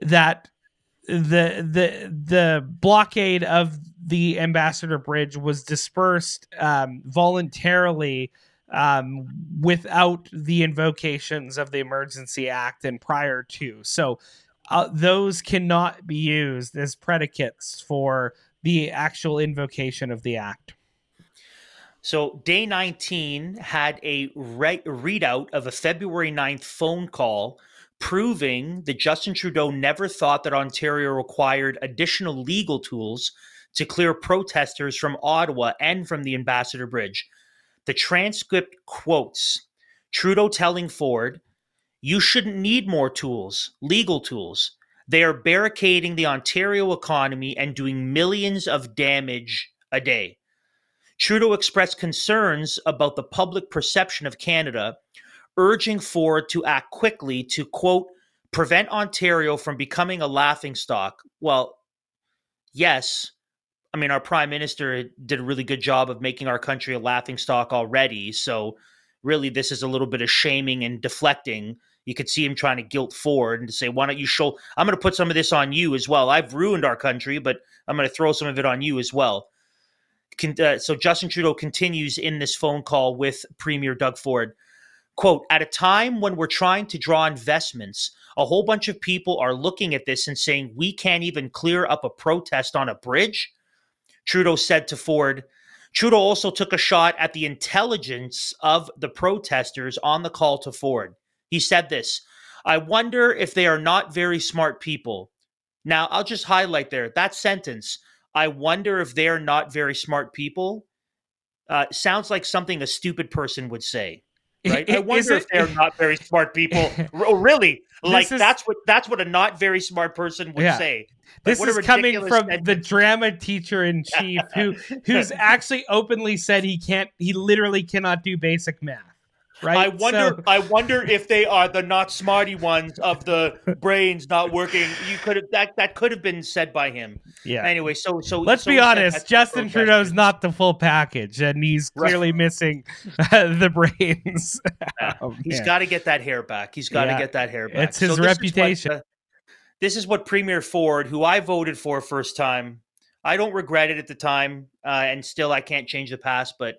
Speaker 2: that the the the blockade of the ambassador bridge was dispersed um, voluntarily um, without the invocations of the emergency act and prior to. So uh, those cannot be used as predicates for the actual invocation of the act.
Speaker 1: So day 19 had a re- readout of a February 9th phone call proving that Justin Trudeau never thought that Ontario required additional legal tools to clear protesters from Ottawa and from the Ambassador Bridge. The transcript quotes Trudeau telling Ford, You shouldn't need more tools, legal tools. They are barricading the Ontario economy and doing millions of damage a day. Trudeau expressed concerns about the public perception of Canada, urging Ford to act quickly to, quote, prevent Ontario from becoming a laughingstock. Well, yes. I mean, our prime minister did a really good job of making our country a laughingstock already. So, really, this is a little bit of shaming and deflecting. You could see him trying to guilt Ford and to say, why don't you show, I'm going to put some of this on you as well. I've ruined our country, but I'm going to throw some of it on you as well. Con- uh, so Justin Trudeau continues in this phone call with Premier Doug Ford. Quote, at a time when we're trying to draw investments, a whole bunch of people are looking at this and saying we can't even clear up a protest on a bridge. Trudeau said to Ford, Trudeau also took a shot at the intelligence of the protesters on the call to Ford. He said this I wonder if they are not very smart people. Now, I'll just highlight there that sentence. I wonder if they're not very smart people. Uh, sounds like something a stupid person would say, right? I <laughs> wonder if they're not very smart people. <laughs> oh, really? Like
Speaker 2: is-
Speaker 1: that's what that's what a not very smart person would
Speaker 2: Yeah.
Speaker 1: say. Like,
Speaker 2: this is coming from
Speaker 1: sentence.
Speaker 2: the drama teacher in <laughs> chief who who's actually openly said he can't he literally cannot do basic math right
Speaker 1: I wonder.
Speaker 2: So-
Speaker 1: I wonder if they are the not smarty ones of the brains not working. You could have that. That could have been said by him.
Speaker 2: Yeah.
Speaker 1: Anyway, so so
Speaker 2: let's
Speaker 1: so
Speaker 2: be honest justin trudeau's not the full package and he's
Speaker 1: Right.
Speaker 2: clearly missing the brains <laughs> Oh,
Speaker 1: He's got to get that hair back. He's got to
Speaker 2: Yeah.
Speaker 1: get that hair back.
Speaker 2: It's his
Speaker 1: this is what,
Speaker 2: reputation.
Speaker 1: uh, this is what Premier Ford, who I voted for first time, I don't regret it at the time, uh, and still I can't change the past, but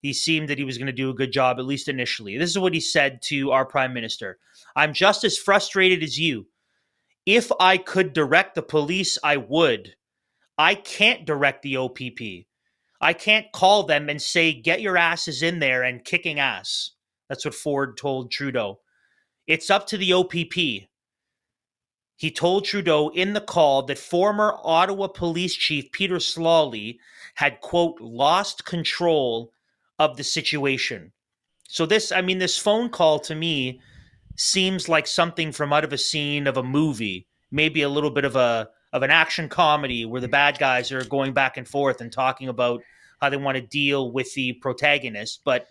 Speaker 1: he seemed that he was going to do a good job, at least initially. This is what he said to our prime minister I'm just as frustrated as you. If I could direct the police, I would. I can't direct the OPP. I can't call them and say, get your asses in there and kicking ass. That's what Ford told Trudeau. It's up to the OPP. He told Trudeau in the call that former Ottawa Police Chief Peter Sloly had, quote, lost control of the situation. So, this, I mean, this phone call to me seems like something from out of a scene of a movie, maybe a little bit of a of an action comedy where the bad guys are going back and forth and talking about how they want to deal with the protagonist. But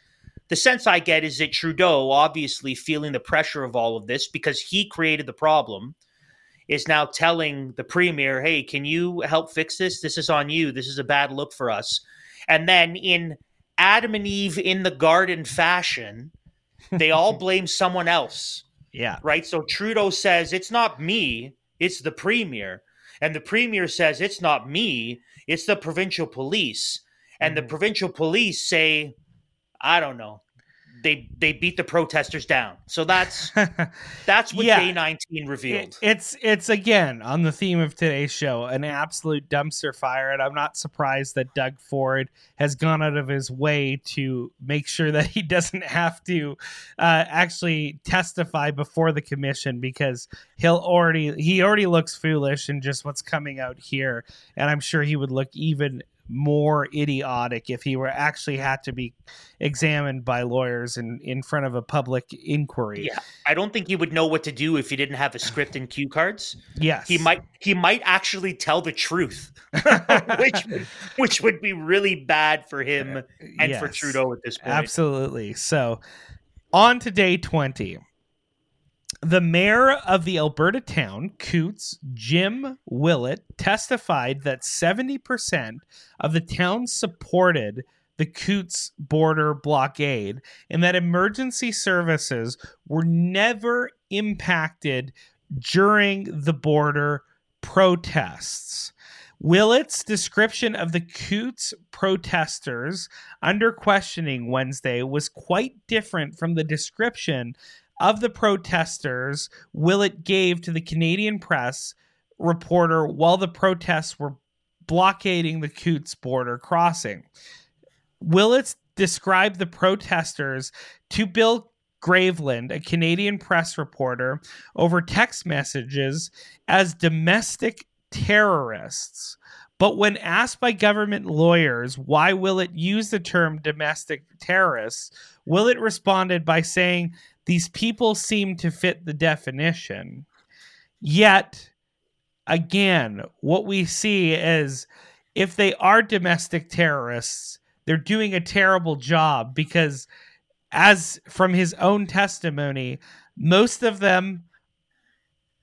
Speaker 1: the sense I get is that Trudeau, obviously feeling the pressure of all of this because he created the problem, is now telling the premier, hey, can you help fix this? This is on you. This is a bad look for us. And then in Adam and Eve in the garden fashion, they all <laughs> blame someone else.
Speaker 2: Yeah.
Speaker 1: Right. So Trudeau says, it's not me, it's the premier. And the premier says, it's not me, it's the provincial police. And the mm-hmm. provincial police say, I don't know. They they beat the protesters down. So that's <laughs> that's what
Speaker 2: Yeah.
Speaker 1: day 19 revealed.
Speaker 2: It- it's it's again on the theme of today's show, an absolute dumpster fire, and I'm not surprised that Doug Ford has gone out of his way to make sure that he <laughs> doesn't have to uh, actually testify before the commission because he'll already he already looks foolish in just what's coming out here, and I'm sure he would look even more idiotic if he were actually had to be examined by lawyers in in front of a public inquiry.
Speaker 1: Yeah, I don't think he would know what to do if he didn't have a script and cue cards.
Speaker 2: Yes.
Speaker 1: He might he might actually tell the truth, <laughs> which would, which would be really bad for him uh, and for Trudeau at this point.
Speaker 2: Absolutely. So, on to day 20. The mayor of the Alberta town, Coutts, Jim Willett, testified that 70% of the town supported the Coutts border blockade and that emergency services were never impacted during the border protests. Willett's description of the Coutts protesters under questioning Wednesday was quite different from the description of the protesters Willett gave to the Canadian press reporter while the protests were blockading the Coutts border crossing. Willett described the protesters to Bill Graveland, a Canadian press reporter, over text messages as domestic terrorists. But when asked by government lawyers why Willett used the term domestic terrorists, Willett responded by saying these people seem to fit the definition. Yet, again, what we see is if they are domestic terrorists, they're doing a terrible job because, as from his own testimony, most of them,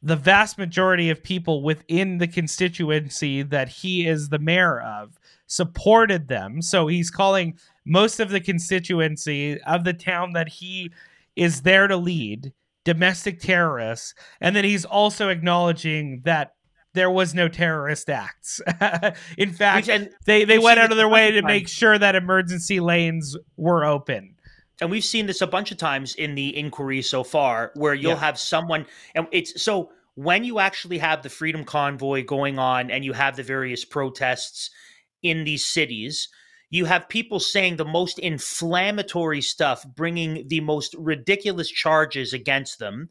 Speaker 2: the vast majority of people within the constituency that he is the mayor of, supported them. So he's calling most of the constituency of the town that he is there to lead domestic terrorists. And then he's also acknowledging that there was no terrorist acts. <laughs> In fact,
Speaker 1: Which-
Speaker 2: they, they went out of their way to make sure that emergency lanes were open.
Speaker 1: and we've seen this a bunch of times in the inquiry so far where you'll
Speaker 2: Yeah.
Speaker 1: have someone and it's so when you actually have the freedom convoy going on and you have the various protests in these cities you have people saying the most inflammatory stuff bringing the most ridiculous charges against them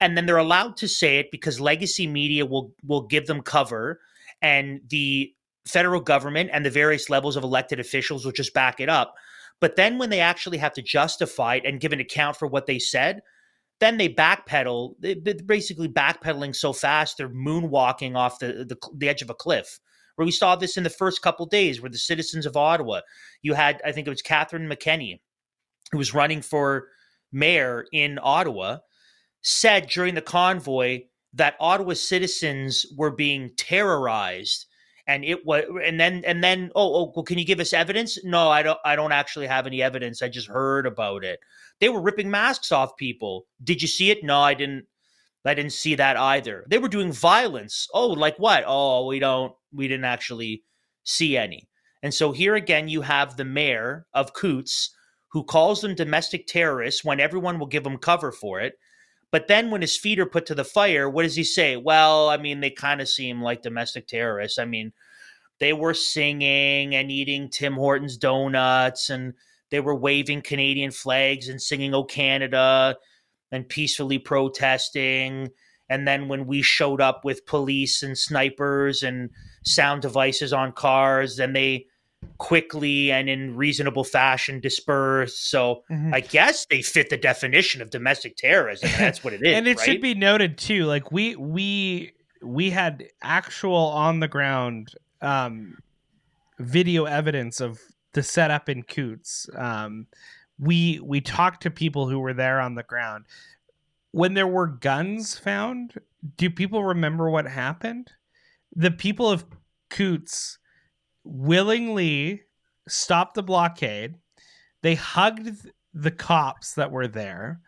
Speaker 1: and then they're allowed to say it because legacy media will will give them cover and the federal government and the various levels of elected officials will just back it up but then when they actually have to justify it and give an account for what they said, then they backpedal. They- They're basically backpedaling so fast they're moonwalking off the, the the edge of a cliff. Where we saw this in the first couple days, where the citizens of Ottawa, you had I think it was Catherine McKenney, who was running for mayor in Ottawa, said during the convoy that Ottawa citizens were being terrorized and it was and then and then oh oh well can you give us evidence? No i don't i don't actually have any evidence. I just heard about it. They were ripping masks off people. Did you see it? No i didn't i didn't see that either. They were doing violence. Oh like what? Oh we don't we didn't actually see any. And so here again you have the mayor of coutts who calls them domestic terrorists when everyone will give him cover for it. But then when his feet are put to the fire, what does he say? Well, I mean, they kind of seem like domestic terrorists. I mean, they were singing and eating Tim Hortons donuts and they were waving Canadian flags and singing Oh Canada and peacefully protesting. And then when we showed up with police and snipers and sound devices on cars, then they quickly and in reasonable fashion dispersed. So
Speaker 2: Mhm.
Speaker 1: I guess they fit the definition of domestic terrorism. and That's what it <laughs> is.
Speaker 2: and it
Speaker 1: right?
Speaker 2: should be noted too like we we we had actual on the ground um video evidence of the setup in coutts um we we talked to people who were there on the ground. When there were guns found, do people remember what happened? The people of Coutts willingly stopped the blockade. They hugged the cops that were there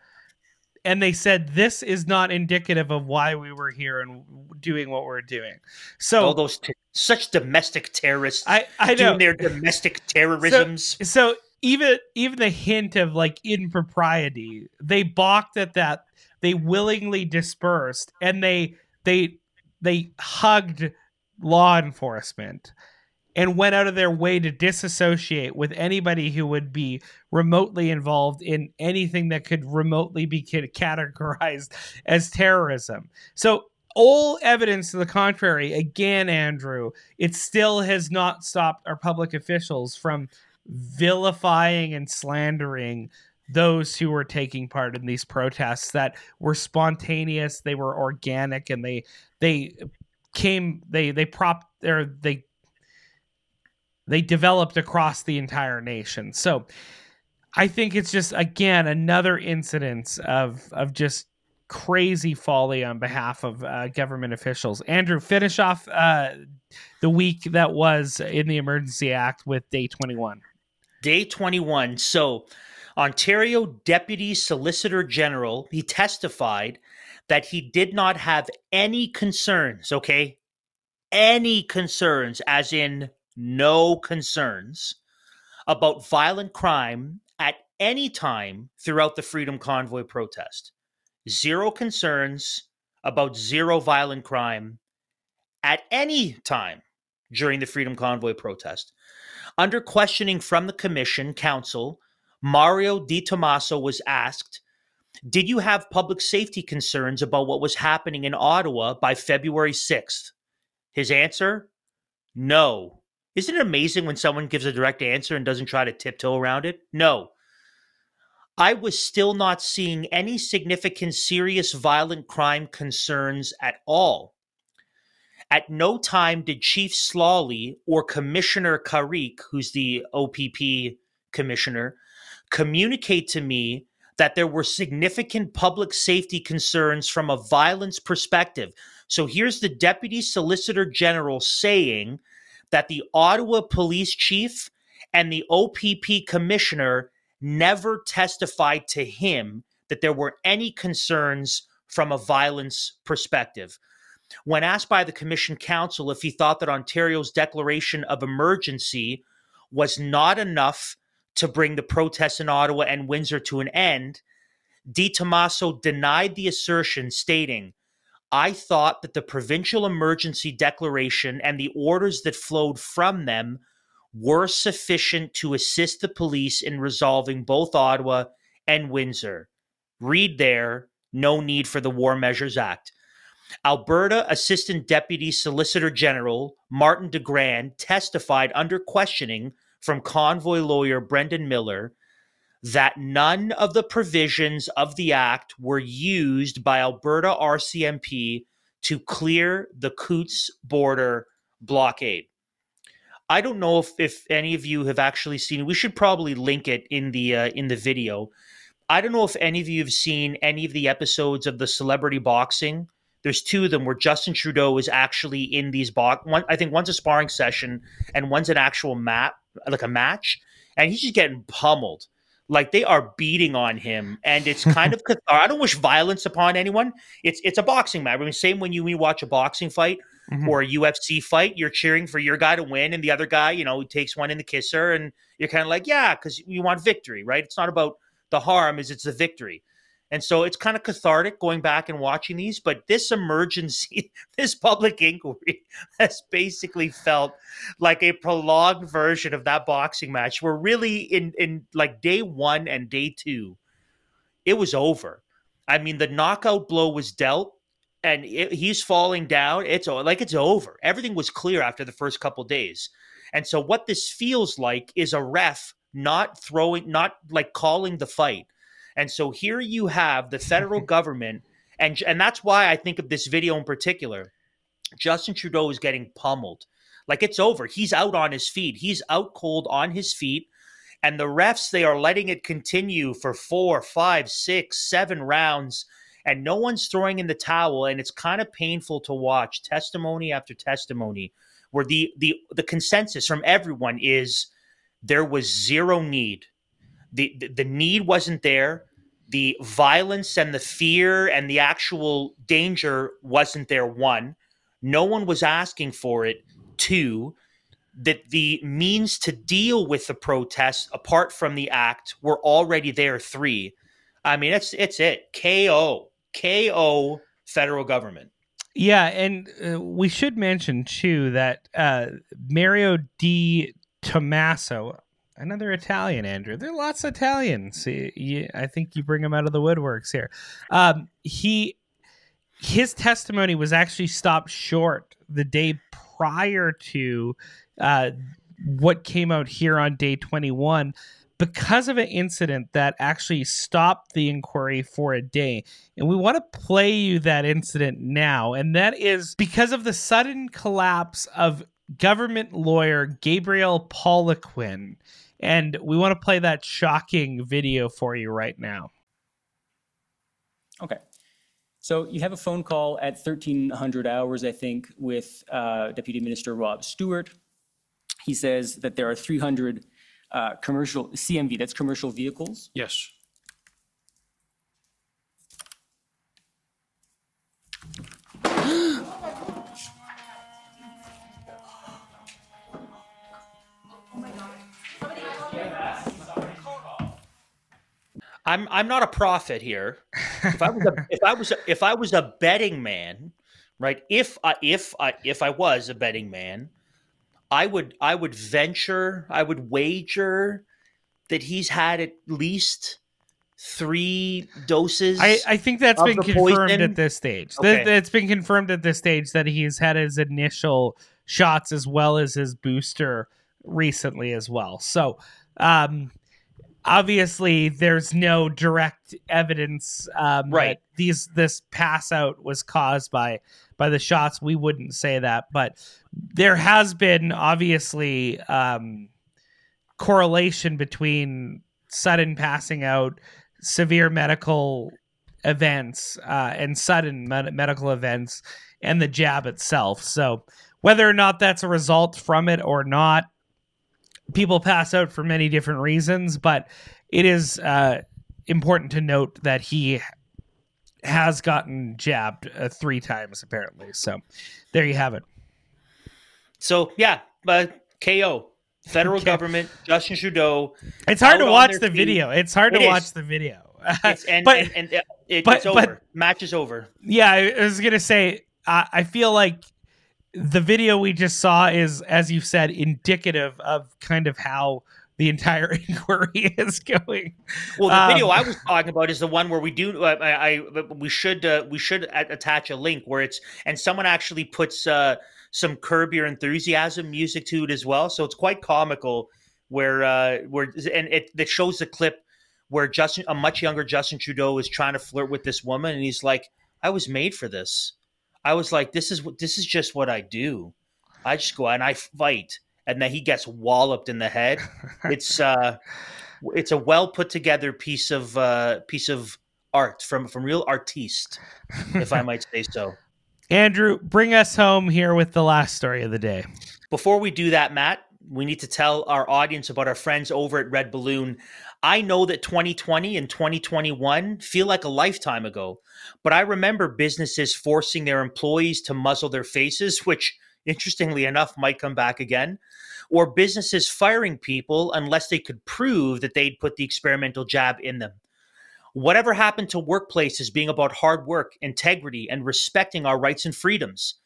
Speaker 2: and they said this is not indicative of why we were here and doing what we're doing. So
Speaker 1: all those t- such domestic terrorists
Speaker 2: I, I know.
Speaker 1: doing their domestic terrorisms.
Speaker 2: So, so even even the hint of like impropriety, they balked at that. They willingly dispersed and they they they hugged law enforcement and went out of their way to disassociate with anybody who would be remotely involved in anything that could remotely be categorized <laughs> as terrorism. So, all evidence to the contrary, again, Andrew, it still has not stopped our public officials from vilifying and slandering those who were taking part in these protests that were spontaneous they were organic and they they came they they prop or they they developed across the entire nation. So I think it's just again another incidence of of just crazy folly on behalf of uh, government officials. Andrew, finish off uh, the week that was in the Emergency Act with day 21.
Speaker 1: Day 21. So, Ontario Deputy Solicitor General, he testified that he did not have any concerns, okay? Any concerns, as in no concerns about violent crime at any time throughout the Freedom Convoy protest. Zero concerns about zero violent crime at any time during the Freedom Convoy protest. Under questioning from the Commission Counsel, Mario Di Tommaso was asked, Did you have public safety concerns about what was happening in Ottawa by February 6th? His answer, No. Isn't it amazing when someone gives a direct answer and doesn't try to tiptoe around it? No. I was still not seeing any significant serious violent crime concerns at all. At no time did Chief Sloly or Commissioner Carrique, who's the OPP commissioner, communicate to me that there were significant public safety concerns from a violence perspective. So here's the Deputy Solicitor General saying that the Ottawa police chief and the OPP commissioner never testified to him that there were any concerns from a violence perspective. When asked by the Commission Counsel if he thought that Ontario's declaration of emergency was not enough to bring the protests in Ottawa and Windsor to an end, Di Tommaso denied the assertion, stating, I thought that the provincial emergency declaration and the orders that flowed from them were sufficient to assist the police in resolving both Ottawa and Windsor. Read there, no need for the War Measures Act. Alberta Assistant Deputy Solicitor General Marlin Degrand testified under questioning from convoy lawyer Brendan Miller that none of the provisions of the act were used by Alberta RCMP to clear the Coutts border blockade. I don't know if, if any of you have actually seen. We should probably link it in the uh, in the video. I don't know if any of you have seen any of the episodes of the celebrity boxing. There's two of them where Justin Trudeau is actually in these box. One, I think one's a sparring session and one's an actual map, like a match, and he's just getting pummeled like they are beating on him and it's <laughs> kind of i don't wish violence upon anyone it's it's a boxing match i mean same when you, when you watch a boxing fight mm-hmm. or a ufc fight you're cheering for your guy to win and the other guy you know takes one in the kisser and you're kind of like yeah because you want victory right it's not about the harm is it's the victory and so it's kind of cathartic going back and watching these. But this emergency, <laughs> this public inquiry <laughs> has basically felt like a prolonged version of that boxing match where really in, in like day one and day two, it was over. I mean, the knockout blow was dealt and it, he's falling down. It's like it's over. Everything was clear after the first couple days. And so what this feels like is a ref not throwing, not like calling the fight and so here you have the <laughs> federal government, and and that's why I think of this video in particular. Justin Trudeau is getting pummeled. Like it's over. He's out on his feet. He's out cold on his feet. And the refs, they are letting it continue for four, five, six, seven rounds, and no one's throwing in the towel. And it's kind of painful to watch testimony after testimony where the the the consensus from everyone is there was zero need. The, the, need wasn't there. The violence and the fear and the actual danger wasn't there. One, no one was asking for it. Two, that the means to deal with the protests apart from the act were already there. Three, I mean, it's it's it. KO, KO, federal government.
Speaker 2: Yeah, and uh, we should mention too that uh, Mario Di Tommaso, another Italian, Andrew. There are lots of Italians. I think you bring him out of the woodworks here. Um, he his testimony was actually stopped short the day prior to uh, what came out here on day 21 because of an incident that actually stopped the inquiry for a day. And we want to play you that incident now. And that is because of the sudden collapse of government lawyer Gabriel Poliquin. And we want to play that shocking video for you right now.
Speaker 8: Okay. So you have a phone call at 1300 hours, I think, with uh, Deputy Minister Rob Stewart. He says that there are 300 uh, commercial CMV, that's commercial vehicles.
Speaker 9: Yes.
Speaker 1: I'm I'm not a prophet here. If I was a, if I was a, if I was a betting man, right? If I if I if I was a betting man, I would I would venture I would wager that he's had at least three doses.
Speaker 2: I, I think that's been confirmed
Speaker 1: poison.
Speaker 2: at this stage.
Speaker 1: Okay.
Speaker 2: That it's been confirmed at this stage that he's had his initial shots as well as his booster recently as well. So, um, obviously, there's no direct evidence um,
Speaker 1: Right.
Speaker 2: that these this pass out was caused by by the shots. We wouldn't say that, but there has been obviously um, correlation between sudden passing out, severe medical events, uh, and sudden med- medical events, and the jab itself. So, whether or not that's a result from it or not, people pass out for many different reasons, but it is uh, important to note that he has gotten jabbed uh, three times apparently. So, there you have it.
Speaker 1: So yeah, but KO federal <laughs> government Justin Trudeau.
Speaker 2: It's hard to watch the
Speaker 1: feet.
Speaker 2: video. It's hard
Speaker 1: It
Speaker 2: to
Speaker 1: is.
Speaker 2: watch the video.
Speaker 1: It's, and, <laughs>
Speaker 2: But-
Speaker 1: and, and, uh, it,
Speaker 2: but-
Speaker 1: it's
Speaker 2: but-
Speaker 1: over. Match is over.
Speaker 2: Yeah, I I was gonna say I, I feel like the video we just saw is, as you said, indicative of kind of how the entire <laughs> inquiry is going.
Speaker 1: Well, the
Speaker 2: Um,
Speaker 1: video I was talking about is the one where we do. Uh, I, I we should uh, we should attach a link where it's and someone actually puts uh, some curb your enthusiasm music to it as well. So it's quite comical. Where uh, where and it that shows the clip where Justin, a much younger Justin Trudeau, is trying to flirt with this woman, and he's like, "I was made for this. I was like, this is what this is just what I do. I just go out and I fight." And then he gets walloped in the head. It's <laughs> uh, it's a well put together piece of uh, piece of art from from real artiste, if I might say so. <laughs>
Speaker 2: Andrew, bring us home here with the last story of the day.
Speaker 1: Before we do that, Matt, we need to tell our audience about our friends over at Red Balloon. I know that 2020 and 2021 feel like a lifetime ago, but I remember businesses forcing their employees to muzzle their faces, which interestingly enough might come back again, or businesses firing people unless they could prove that they'd put the experimental jab in them. Whatever happened to workplaces being about hard work, integrity, and respecting our rights and freedoms?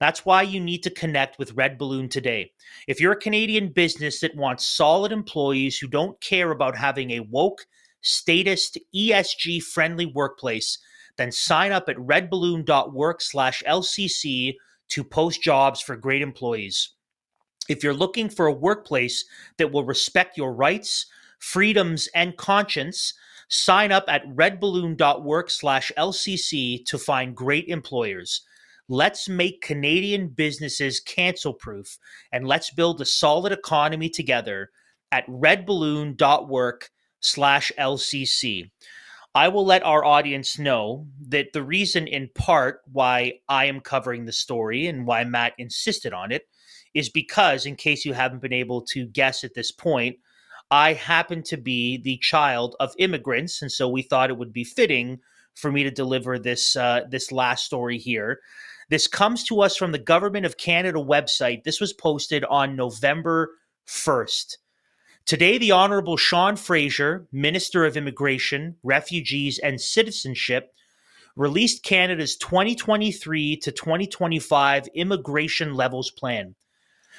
Speaker 1: That's why you need to connect with Red Balloon today. If you're a Canadian business that wants solid employees who don't care about having a woke, statist, ESG friendly workplace, then sign up at redballoon.work slash LCC to post jobs for great employees. If you're looking for a workplace that will respect your rights, freedoms, and conscience, sign up at redballoon.work slash LCC to find great employers. Let's make Canadian businesses cancel proof and let's build a solid economy together at redballoon.work slash LCC. I will let our audience know that the reason, in part, why I am covering the story and why Matt insisted on it is because, in case you haven't been able to guess at this point, I happen to be the child of immigrants, and so we thought it would be fitting for me to deliver this uh, this last story here. This comes to us from the Government of Canada website. This was posted on November first. Today, the Honorable Sean Fraser, Minister of Immigration, Refugees, and Citizenship, released Canada's 2023 to 2025 Immigration Levels Plan.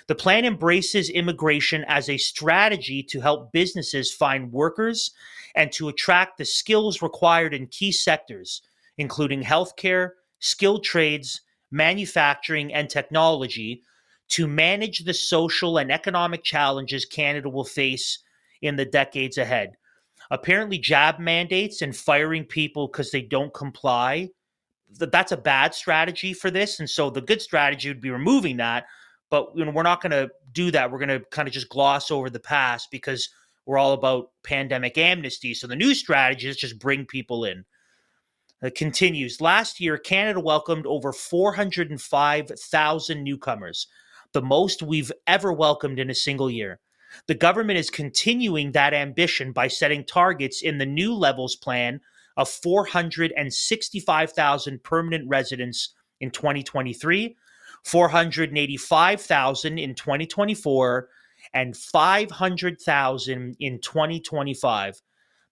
Speaker 1: The plan embraces immigration as a strategy to help businesses find workers and to attract the skills required in key sectors, including healthcare, skilled trades, manufacturing, and technology, to manage the social and economic challenges Canada will face in the decades ahead. Apparently, jab mandates and firing people because they don't comply, that's a bad strategy for this. And so the good strategy would be removing that. But you know, we're not going to do that. We're going to kind of just gloss over the past because we're all about pandemic amnesty. So the new strategy is just bring people in. It continues. Last year, Canada welcomed over 405,000 newcomers, the most we've ever welcomed in a single year. The government is continuing that ambition by setting targets in the new levels plan of 465,000 permanent residents in 2023, 485,000 in 2024, and 500,000 in 2025.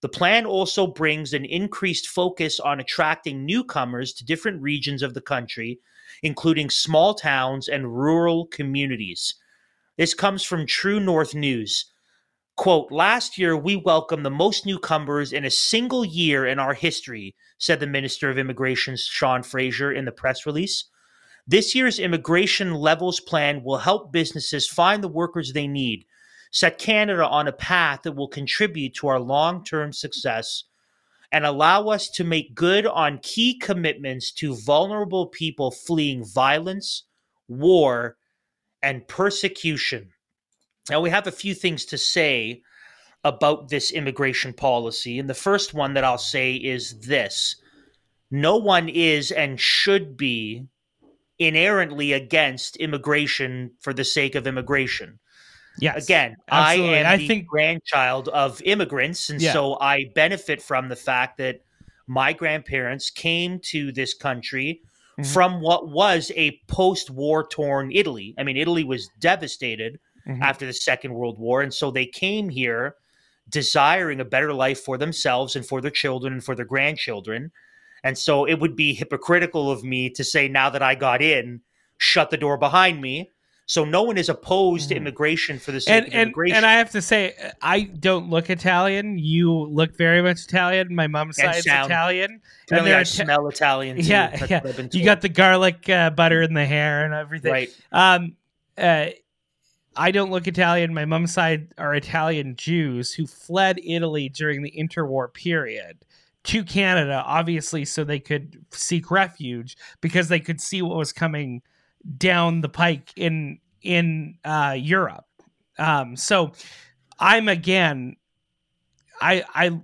Speaker 1: The plan also brings an increased focus on attracting newcomers to different regions of the country, including small towns and rural communities. This comes from True North News. Quote, last year we welcomed the most newcomers in a single year in our history, said the Minister of Immigration, Sean Fraser, in the press release. This year's immigration levels plan will help businesses find the workers they need, set Canada on a path that will contribute to our long term success, and allow us to make good on key commitments to vulnerable people fleeing violence, war, and persecution. Now, we have a few things to say about this immigration policy. And the first one that I'll say is this no one is and should be inherently against immigration for the sake of immigration.
Speaker 2: Yes.
Speaker 1: Again,
Speaker 2: absolutely.
Speaker 1: I am
Speaker 2: I
Speaker 1: the
Speaker 2: think-
Speaker 1: grandchild of immigrants, and
Speaker 2: Yeah.
Speaker 1: so I benefit from the fact that my grandparents came to this country
Speaker 2: Mhm.
Speaker 1: from what was a post-war torn Italy. I mean, Italy was devastated
Speaker 2: Mhm.
Speaker 1: after the Second World War, and so they came here desiring a better life for themselves and for their children and for their grandchildren. And so it would be hypocritical of me to say now that I got in, shut the door behind me. So no one is opposed to immigration for the sake
Speaker 2: and
Speaker 1: of
Speaker 2: and,
Speaker 1: immigration.
Speaker 2: and I have to say, I don't look Italian. You look very much Italian. My mom's side
Speaker 1: sound-
Speaker 2: Italian. They're
Speaker 1: I
Speaker 2: Ita-
Speaker 1: smell Italian. Too.
Speaker 2: Yeah,
Speaker 1: That's
Speaker 2: yeah.
Speaker 1: what I've been
Speaker 2: You got the garlic uh, butter in the hair and everything.
Speaker 1: Right.
Speaker 2: Um, uh, I don't look Italian. My mom's side are Italian Jews who fled Italy during the interwar period to Canada, obviously, so they could seek refuge because they could see what was coming down the pike in in uh, Europe. Um, so I'm again, I I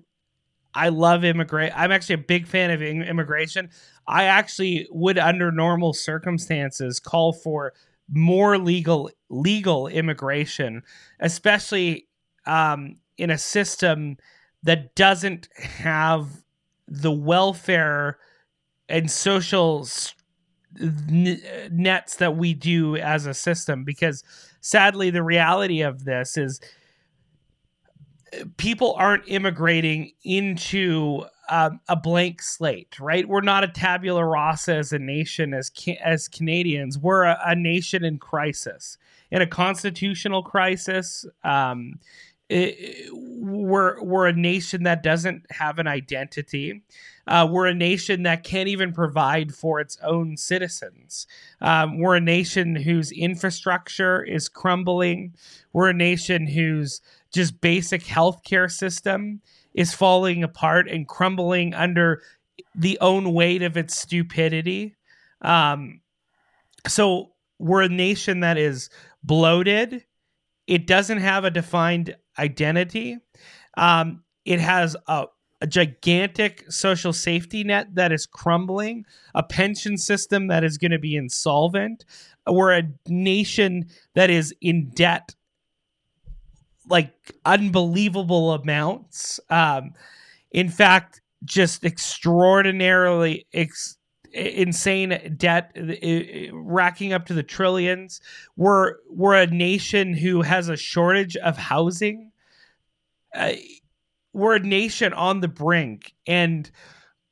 Speaker 2: I love immigrate. I'm actually a big fan of im- immigration. I actually would, under normal circumstances, call for more legal legal immigration, especially um, in a system that doesn't have the welfare and social s- nets that we do as a system. Because sadly, the reality of this is people aren't immigrating into um, a blank slate, right? We're not a tabula rasa as a nation, as ca- as Canadians. We're a, a nation in crisis, in a constitutional crisis. Um, it- we're we're a nation that doesn't have an identity. Uh, we're a nation that can't even provide for its own citizens. Um, we're a nation whose infrastructure is crumbling. We're a nation whose just basic healthcare system is falling apart and crumbling under the own weight of its stupidity. Um, so we're a nation that is bloated. It doesn't have a defined identity. Um, it has a, a gigantic social safety net that is crumbling, a pension system that is going to be insolvent. We're a nation that is in debt like unbelievable amounts. Um, in fact, just extraordinarily ex- insane debt racking up to the trillions. We're we're a nation who has a shortage of housing. Uh, we're a nation on the brink, and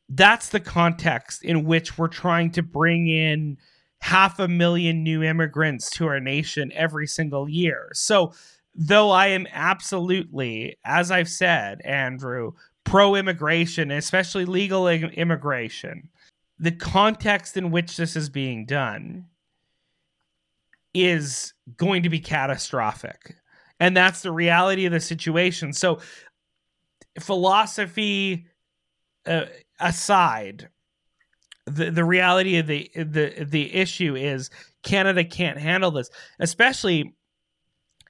Speaker 2: that's the context in which we're trying to bring in half a million new immigrants to our nation every single year. So though I am absolutely, as I've said, Andrew, pro immigration, especially legal immigration, the context in which this is being done is going to be catastrophic. And that's the reality of the situation. So, philosophy uh, aside, the, the reality of the, the the issue is Canada can't handle this, especially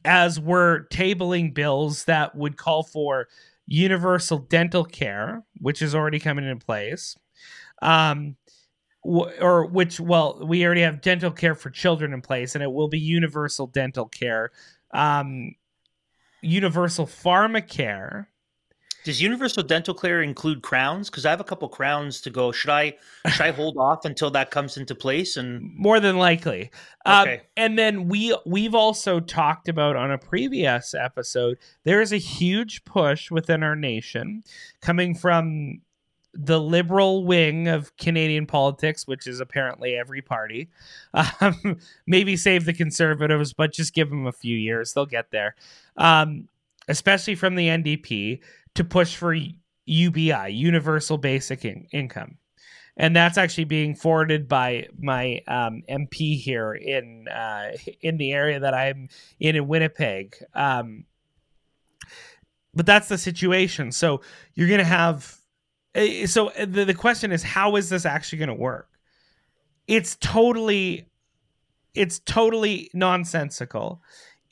Speaker 2: as we're tabling bills that would call for universal dental care, which is already coming into place. Um, or which, well, we already have dental care for children in place, and it will be universal dental care. Um, universal pharmacare,
Speaker 1: does universal dental care include crowns? Because I have a couple crowns to go. Should I should I hold off until that comes into place? And
Speaker 2: more than likely. Um, okay. and then we we've also talked about on a previous episode. There is a huge push within our nation coming from the liberal wing of Canadian politics, which is apparently every party. <laughs> Um, maybe save the conservatives, but just give them a few years; they'll get there. Um, especially from the NDP to push for UBI, Universal Basic in- Income. And that's actually being forwarded by my um, MP here in uh, in the area that I'm in in Winnipeg. Um, but that's the situation. So you're going to have. Eh, so eh, the, the question is, how is this actually going to work? It's totally, it's totally nonsensical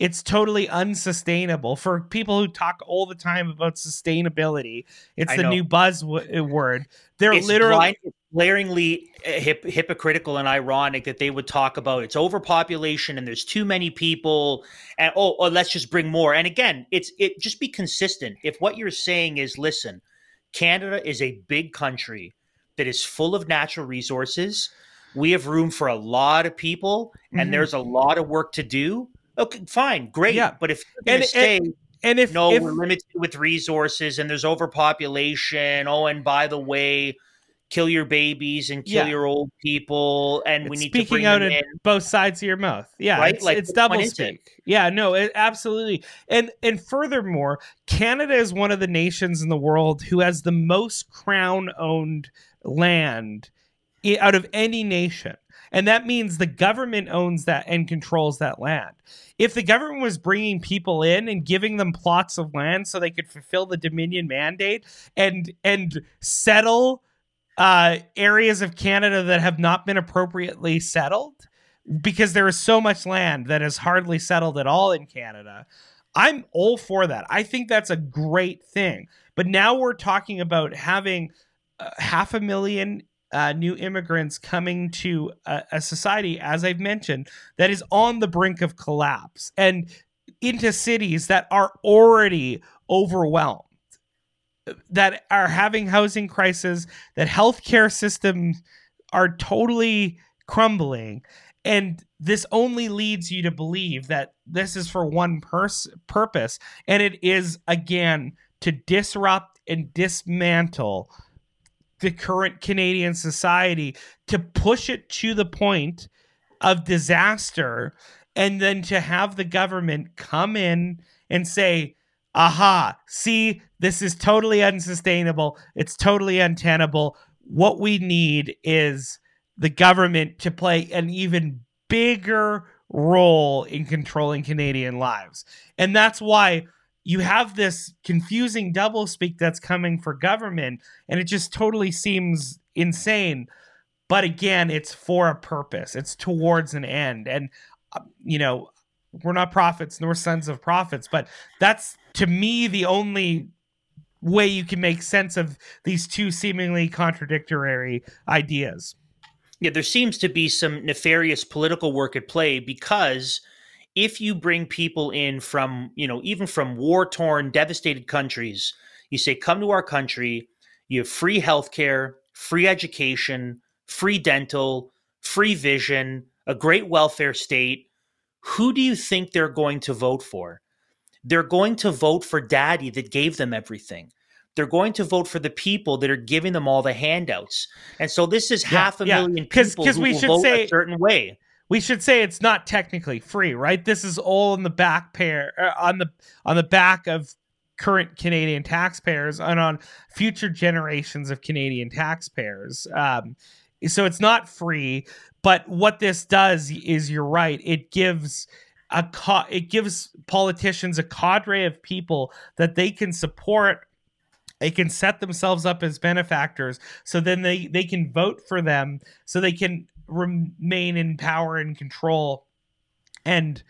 Speaker 2: it's totally unsustainable for people who talk all the time about sustainability. It's I the know. new buzzword. Eh, They're
Speaker 1: it's
Speaker 2: literally
Speaker 1: glaringly eh, hip, hypocritical and ironic that they would talk about it's overpopulation and there's too many people and oh, oh let's just bring more. And again, it's it just be consistent. If what you're saying is listen, Canada is a big country that is full of natural resources. We have room for a lot of people and mm-hmm. there's a lot of work to do Okay, fine, great. Yeah. But if you're going stay,
Speaker 2: and, and if
Speaker 1: no,
Speaker 2: if,
Speaker 1: we're limited with resources and there's overpopulation. Oh, and by the way, kill your babies and kill yeah. your old people, and we need
Speaker 2: speaking out
Speaker 1: in.
Speaker 2: both sides of your mouth. Yeah, right? it's, like, it's double speak. Yeah, no, it, absolutely. And and furthermore, Canada is one of the nations in the world who has the most crown owned land out of any nation. And that means the government owns that and controls that land. If the government was bringing people in and giving them plots of land so they could fulfill the Dominion mandate and and settle uh, areas of Canada that have not been appropriately settled, because there is so much land that is hardly settled at all in Canada. I'm all for that. I think that's a great thing. But now we're talking about having uh, half a million uh, new immigrants coming to a, a society, as I've mentioned, that is on the brink of collapse and into cities that are already overwhelmed, that are having housing crises, that healthcare systems are totally crumbling. And this only leads you to believe that this is for one pers- purpose, and it is, again, to disrupt and dismantle the current Canadian society to push it to the point of disaster and then to have the government come in and say, aha, see, this is totally unsustainable. It's totally untenable. What we need is the government to play an even bigger role in controlling Canadian lives. And that's why you have this confusing doublespeak that's coming for government, and it just totally seems insane. But again, it's for a purpose. It's towards an end, and uh, you know, we're not prophets nor sons of prophets, but that's to me the only way you can make sense of these two seemingly contradictory ideas.
Speaker 1: Yeah, there seems to be some nefarious political work at play because if you bring people in from, you know, even from war torn, devastated countries, you say, come to our country, you have free healthcare, free education, free dental, free vision, a great welfare state. Who do you think they're going to vote for? They're going to vote for daddy that gave them everything. They're going to vote for the people that are giving them all the handouts. And so this is half a
Speaker 2: yeah,
Speaker 1: million
Speaker 2: Cause,
Speaker 1: people
Speaker 2: cause
Speaker 1: who
Speaker 2: we should
Speaker 1: vote
Speaker 2: say
Speaker 1: a certain way.
Speaker 2: we should say it's not technically free, right? This is all in the back pair uh, on the on the back of current Canadian taxpayers and on future generations of Canadian taxpayers. Um, so it's not free, but what this does is you're right. It gives a co- it gives politicians a cadre of people that they can support they can set themselves up as benefactors so then they they can vote for them so they can remain in power and control and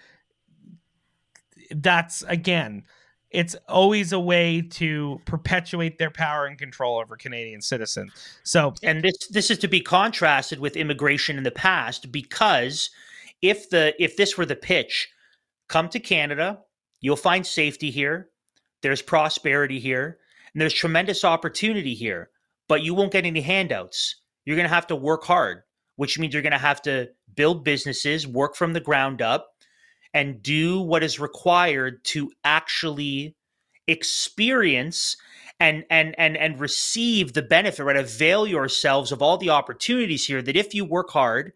Speaker 2: that's again it's always a way to perpetuate their power and control over Canadian citizens. So
Speaker 1: and this this is to be contrasted with immigration in the past because if the if this were the pitch, come to Canada, you'll find safety here, there's prosperity here, and there's tremendous opportunity here, but you won't get any handouts. You're going to have to work hard, which means you're going to have to build businesses, work from the ground up, and do what is required to actually experience and and and and receive the benefit right? Avail yourselves of all the opportunities here that if you work hard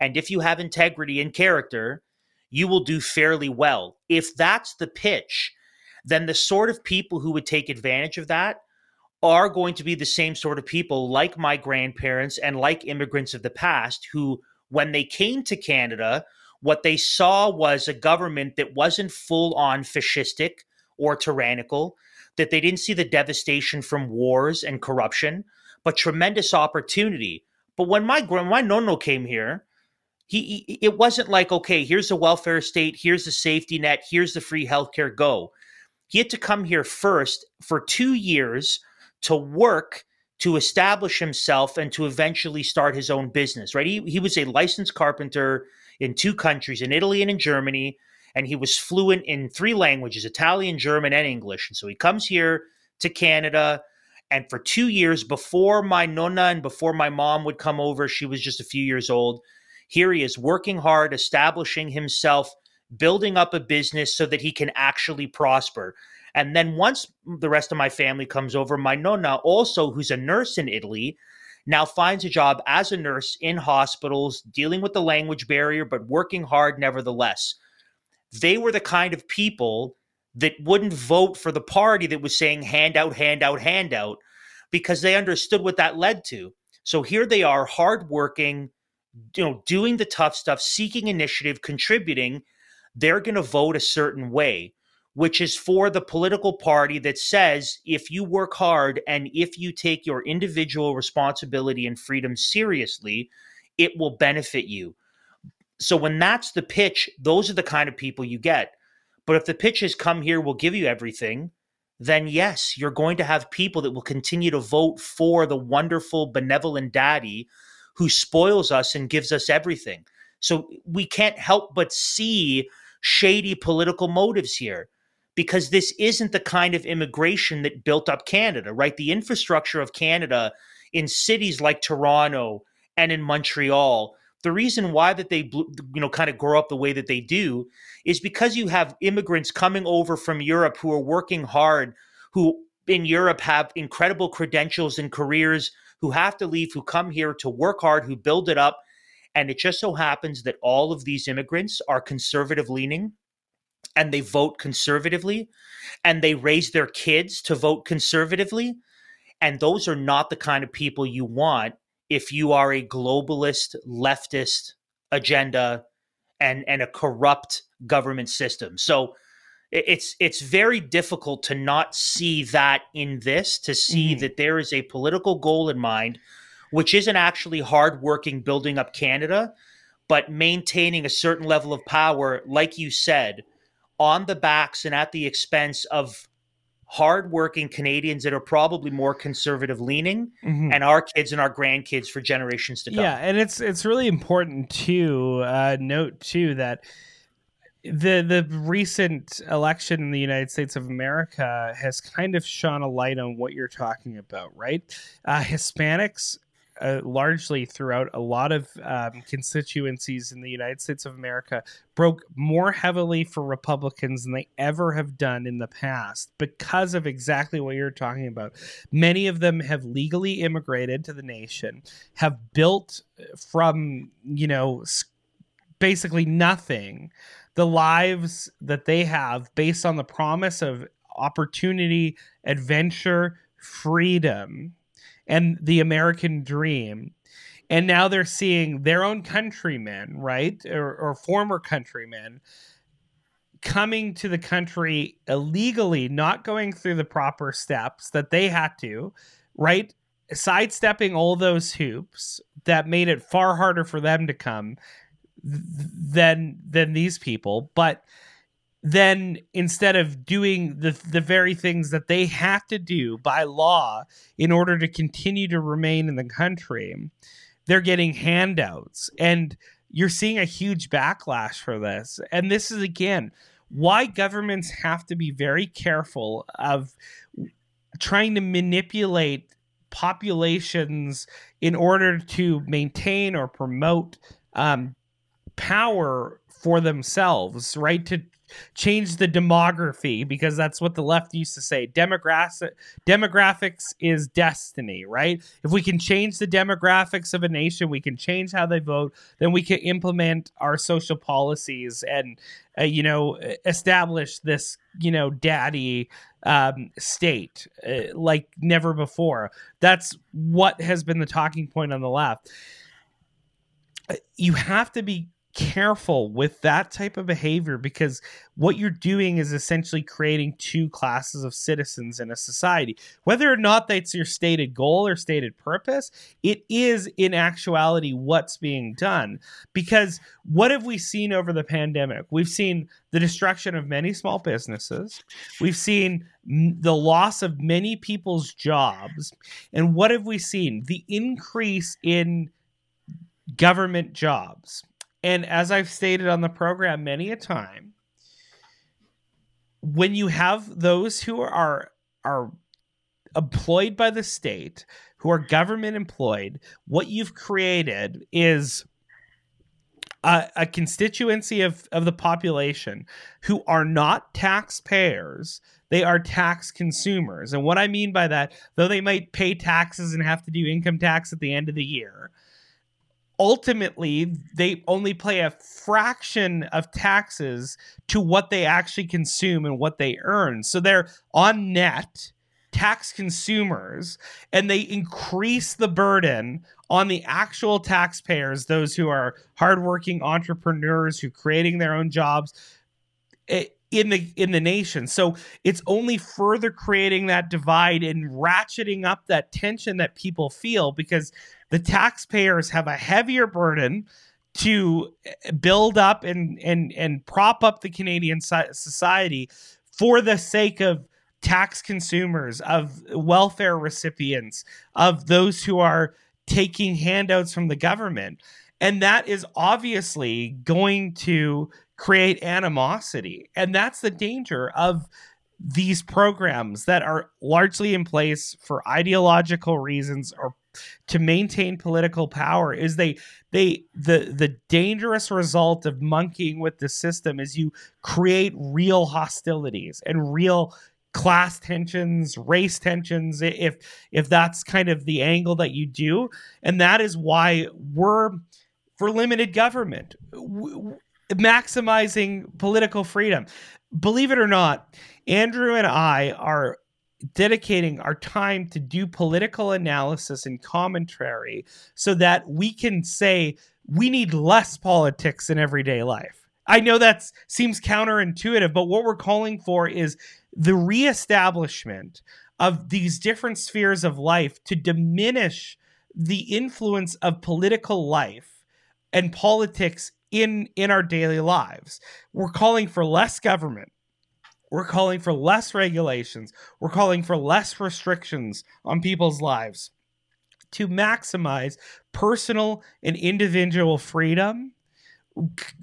Speaker 1: and if you have integrity and character you will do fairly well. If that's the pitch then the sort of people who would take advantage of that are going to be the same sort of people like my grandparents and like immigrants of the past who when they came to Canada what they saw was a government that wasn't full on fascistic or tyrannical, that they didn't see the devastation from wars and corruption, but tremendous opportunity. But when my when my nono came here, he, he it wasn't like okay, here's the welfare state, here's the safety net, here's the free healthcare. Go. He had to come here first for two years to work to establish himself and to eventually start his own business. Right? He he was a licensed carpenter in two countries, in Italy and in Germany, and he was fluent in three languages Italian, German, and English. And so he comes here to Canada. And for two years before my nonna and before my mom would come over, she was just a few years old. Here he is working hard, establishing himself, building up a business so that he can actually prosper. And then once the rest of my family comes over, my nonna, also who's a nurse in Italy, now finds a job as a nurse in hospitals, dealing with the language barrier, but working hard nevertheless. They were the kind of people that wouldn't vote for the party that was saying handout, handout, handout, because they understood what that led to. So here they are, hardworking, you know, doing the tough stuff, seeking initiative, contributing. They're going to vote a certain way which is for the political party that says if you work hard and if you take your individual responsibility and freedom seriously, it will benefit you. So when that's the pitch, those are the kind of people you get. But if the pitch is come here, we'll give you everything, then yes, you're going to have people that will continue to vote for the wonderful, benevolent daddy who spoils us and gives us everything. So we can't help but see shady political motives here because this isn't the kind of immigration that built up Canada, right? The infrastructure of Canada in cities like Toronto and in Montreal, the reason why that they you know kind of grow up the way that they do is because you have immigrants coming over from Europe who are working hard, who in Europe have incredible credentials and careers, who have to leave, who come here to work hard, who build it up. And it just so happens that all of these immigrants are conservative leaning and they vote conservatively and they raise their kids to vote conservatively. And those are not the kind of people you want if you are a globalist, leftist agenda and, and a corrupt government system. So it's it's very difficult to not see that in this, to see mm. that there is a political goal in mind, which isn't actually hardworking building up Canada, but maintaining a certain level of power, like you said, on the backs and at the expense of hardworking Canadians that are probably more conservative leaning
Speaker 2: Mhm.
Speaker 1: and our kids and our grandkids for generations to come.
Speaker 2: Yeah, and it's it's really important to uh, note too that the the recent election in the United States of America has kind of shone a light on what you're talking about, right? Uh, Hispanics. Uh, largely throughout a lot of um, constituencies in the United States of America broke more heavily for Republicans than they ever have done in the past because of exactly what you're talking about. Many of them have legally immigrated to the nation, have built from, you know, basically nothing the lives that they have based on the promise of opportunity, adventure, freedom, and the American dream. And now they're seeing their own countrymen, right? Or, or former countrymen coming to the country illegally, not going through the proper steps that they had to, right? Sidestepping all those hoops that made it far harder for them to come th- than than these people, but then instead of doing the the very things that they have to do by law in order to continue to remain in the country, they're getting handouts and you're seeing a huge backlash for this. And this is again why governments have to be very careful of trying to manipulate populations in order to maintain or promote um, power for themselves, right? To change the demography because that's what the left used to say. Demographic demographics is destiny, right? If we can change the demographics of a nation, we can change how they vote, then we can implement our social policies and uh, you know establish this, you know, daddy um, state uh, like never before. That's what has been the talking point on the left. Uh, You have to be careful with that type of behavior because what you're doing is essentially creating two classes of citizens in a society. Whether or not that's your stated goal or stated purpose, it is in actuality what's being done. Because what have we seen over the pandemic? We've seen the destruction of many small businesses, we've seen the loss of many people's jobs. And what have we seen? The increase in government jobs. And as I've stated on the program many a time, when you have those who are are employed by the state, who are government employed, what you've created is a, a constituency of, of the population who are not taxpayers, they are tax consumers. And what I mean by that, though they might pay taxes and have to do income tax at the end of the year, ultimately they only pay a fraction of taxes to what they actually consume and what they earn. So they're on net tax consumers and they increase the burden on the actual taxpayers, those who are hardworking entrepreneurs who are creating their own jobs eh, in the in the nation. So it's only further creating that divide and ratcheting up that tension that people feel because the taxpayers have a heavier burden to eh, build up and and and prop up the Canadian society for the sake of tax consumers, of welfare recipients, of those who are taking handouts from the government. And that is obviously going to create animosity. And that's the danger of these programs that are largely in place for ideological reasons or to maintain political power is they they the the dangerous result of monkeying with the system is you create real hostilities and real class tensions race tensions if if that's kind of the angle that you do. And that is why we're for limited government maximizing political freedom believe it or not andrew and i are dedicating our time to do political analysis and commentary so that we can say we need less politics in everyday life. I know that seems counterintuitive, but what we're calling for is the reestablishment of these different spheres of life to diminish the influence of political life and politics in in our daily lives. We're calling for less government. We're calling for less regulations. We're calling for less restrictions on people's lives to maximize personal and individual freedom.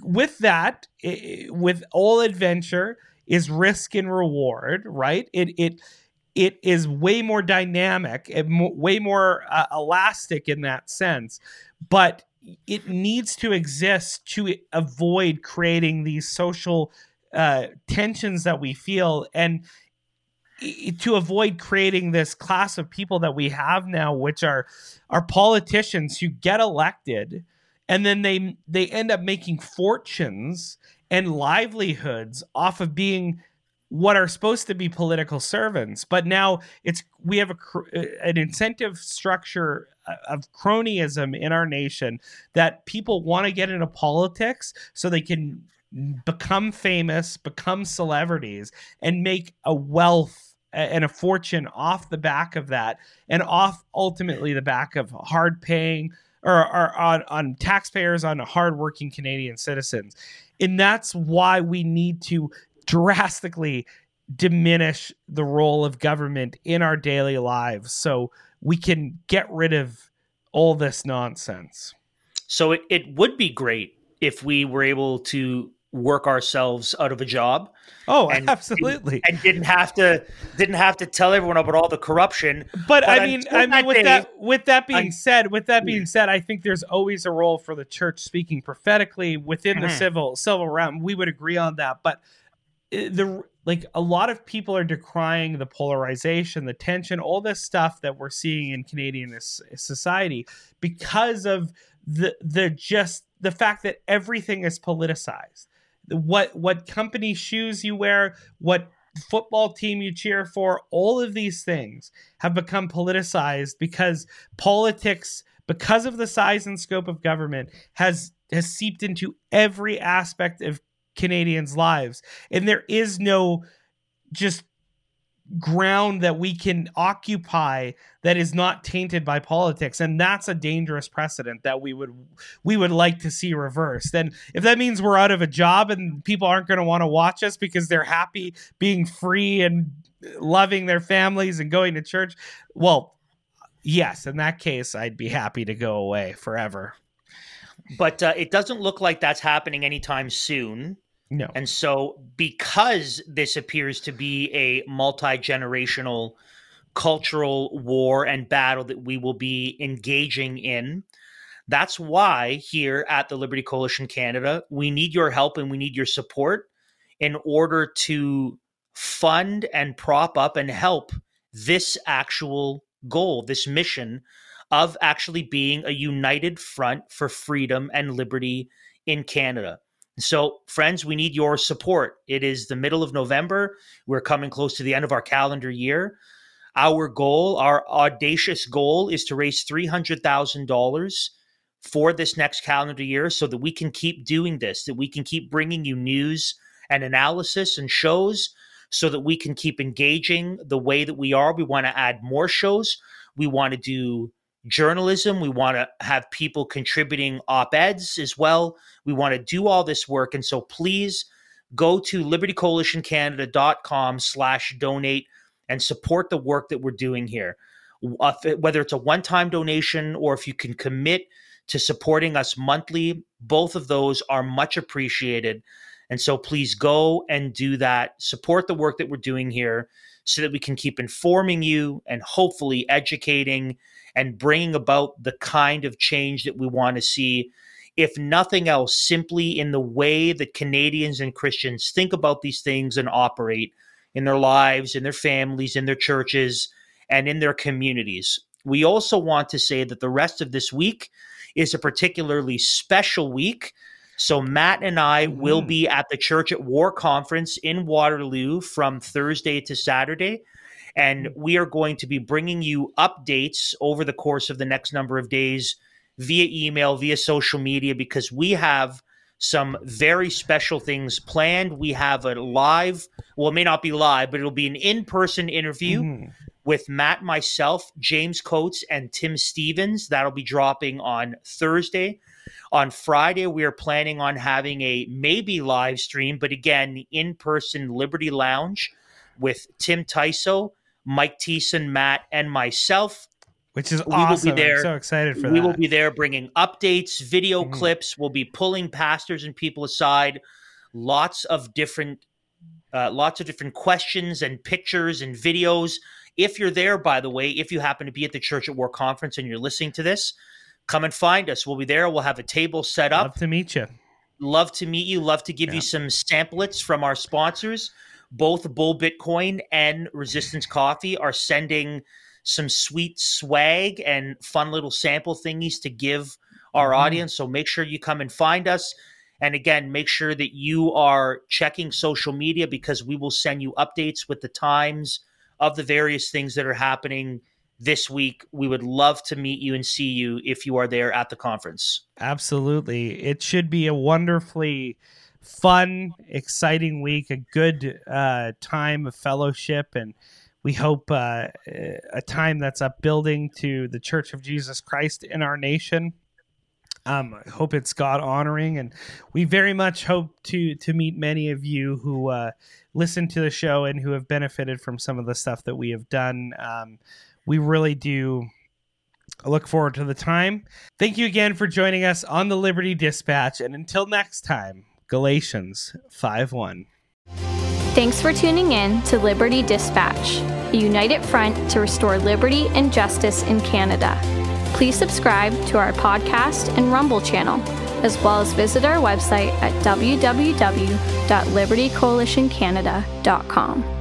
Speaker 2: With that, with all adventure is risk and reward, right? It it it is way more dynamic and way more uh, elastic in that sense, but it needs to exist to avoid creating these social uh, tensions that we feel and to avoid creating this class of people that we have now which are are politicians who get elected and then they they end up making fortunes and livelihoods off of being what are supposed to be political servants but now it's we have a an incentive structure uh, of cronyism in our nation that people want to get into politics so they can become famous become celebrities and make a wealth and a fortune off the back of that and off ultimately the back of hard paying or, or on, on taxpayers on hardworking canadian citizens. And that's why we need to drastically diminish the role of government in our daily lives so we can get rid of all this nonsense.
Speaker 1: So it, it would be great if we were able to work ourselves out of a job.
Speaker 2: Oh, and, absolutely.
Speaker 1: And, didn't have to didn't have to tell everyone about all the corruption.
Speaker 2: But, but I mean I mean with day, that with that being I'm, said, with that being said, I think there's always a role for the church speaking prophetically within mm-hmm. the civil civil realm. We would agree on that, but Eh, the like a lot of people are decrying the polarization, the tension, all this stuff that we're seeing in Canadian society because of the the just the fact that everything is politicized. What what company shoes you wear, what football team you cheer for, all of these things have become politicized because politics because of the size and scope of government has has seeped into every aspect of Canadians' lives. And there is no just ground that we can occupy that is not tainted by politics. And that's a dangerous precedent that we would we would like to see reversed. And if that means we're out of a job and people aren't going to want to watch us because they're happy being free and loving their families and going to church well yes in that case i'd be happy to go away forever.
Speaker 1: But uh, it doesn't look like that's happening anytime soon
Speaker 2: no.
Speaker 1: And so, because this appears to be a multi generational cultural war and battle that we will be engaging in, that's why here at the Liberty Coalition Canada, we need your help and we need your support in order to fund and prop up and help this actual goal, this mission of actually being a united front for freedom and liberty in Canada. So, friends, we need your support. It is the middle of November. We're coming close to the end of our calendar year. Our goal, our audacious goal, is to raise $300,000 for this next calendar year so that we can keep doing this, that we can keep bringing you news and analysis and shows so that we can keep engaging the way that we are. We want to add more shows. We want to do journalism. We want to have people contributing op eds as well. We want to do all this work. And so please go to libertycoalitioncanada.com slash donate and support the work that we're doing here. Uh, whether it's a one time donation or if you can commit to supporting us monthly, both of those are much appreciated. And so please go and do that. Support the work that we're doing here so that we can keep informing you and hopefully educating and bringing about the kind of change that we want to see. If nothing else, simply in the way that Canadians and Christians think about these things and operate in their lives, in their families, in their churches, and in their communities. We also want to say that the rest of this week is a particularly special week. So, Matt and I mm. will be at the Church at War conference in Waterloo from Thursday to Saturday. And mm. we are going to be bringing you updates over the course of the next number of days via email, via social media, because we have some very special things planned. We have a live, well, it may not be live, but it'll be an in person interview. Mm with Matt, myself, James Coates, and Tim Stephens. That'll be dropping on Thursday. On Friday, we are planning on having a maybe live stream, but again, in person Liberty Lounge with Tim Tyso, Mike Thiessen, Matt, and myself.
Speaker 2: Which is
Speaker 1: we
Speaker 2: awesome.
Speaker 1: will be there.
Speaker 2: I'm so excited for
Speaker 1: we
Speaker 2: that.
Speaker 1: will be there bringing updates, video
Speaker 2: Mhm.
Speaker 1: clips. We'll be pulling pastors and people aside. Lots of different, uh, lots of different questions and pictures and videos. If you're there, by the way, if you happen to be at the Church at War conference and you're listening to this, come and find us. We'll be there. We'll have a table set up.
Speaker 2: Love to meet you.
Speaker 1: Love to meet you. Love to give
Speaker 2: Yeah.
Speaker 1: you some samplets from our sponsors. Both Bull Bitcoin and Resistance Coffee are sending some sweet swag and fun little sample thingies to give our
Speaker 2: Mhm.
Speaker 1: audience. So make sure you come and find us. And again, make sure that you are checking social media because we will send you updates with the times of the various things that are happening this week. We would love to meet you and see you if you are there at the conference.
Speaker 2: Absolutely. It should be a wonderfully fun, exciting week, a good uh, time of fellowship, and we hope uh, a time that's upbuilding to the Church of Jesus Christ in our nation. Um, I hope it's God honoring, and we very much hope to to meet many of you who uh, listen to the show and who have benefited from some of the stuff that we have done. Um, we really do look forward to the time. Thank you again for joining us on the Liberty Dispatch, and until next time, Galatians 5 1.
Speaker 9: Thanks for tuning in to Liberty Dispatch, a united front to restore liberty and justice in Canada. Please subscribe to our podcast and Rumble channel, as well as visit our website at www.libertycoalitioncanada.com.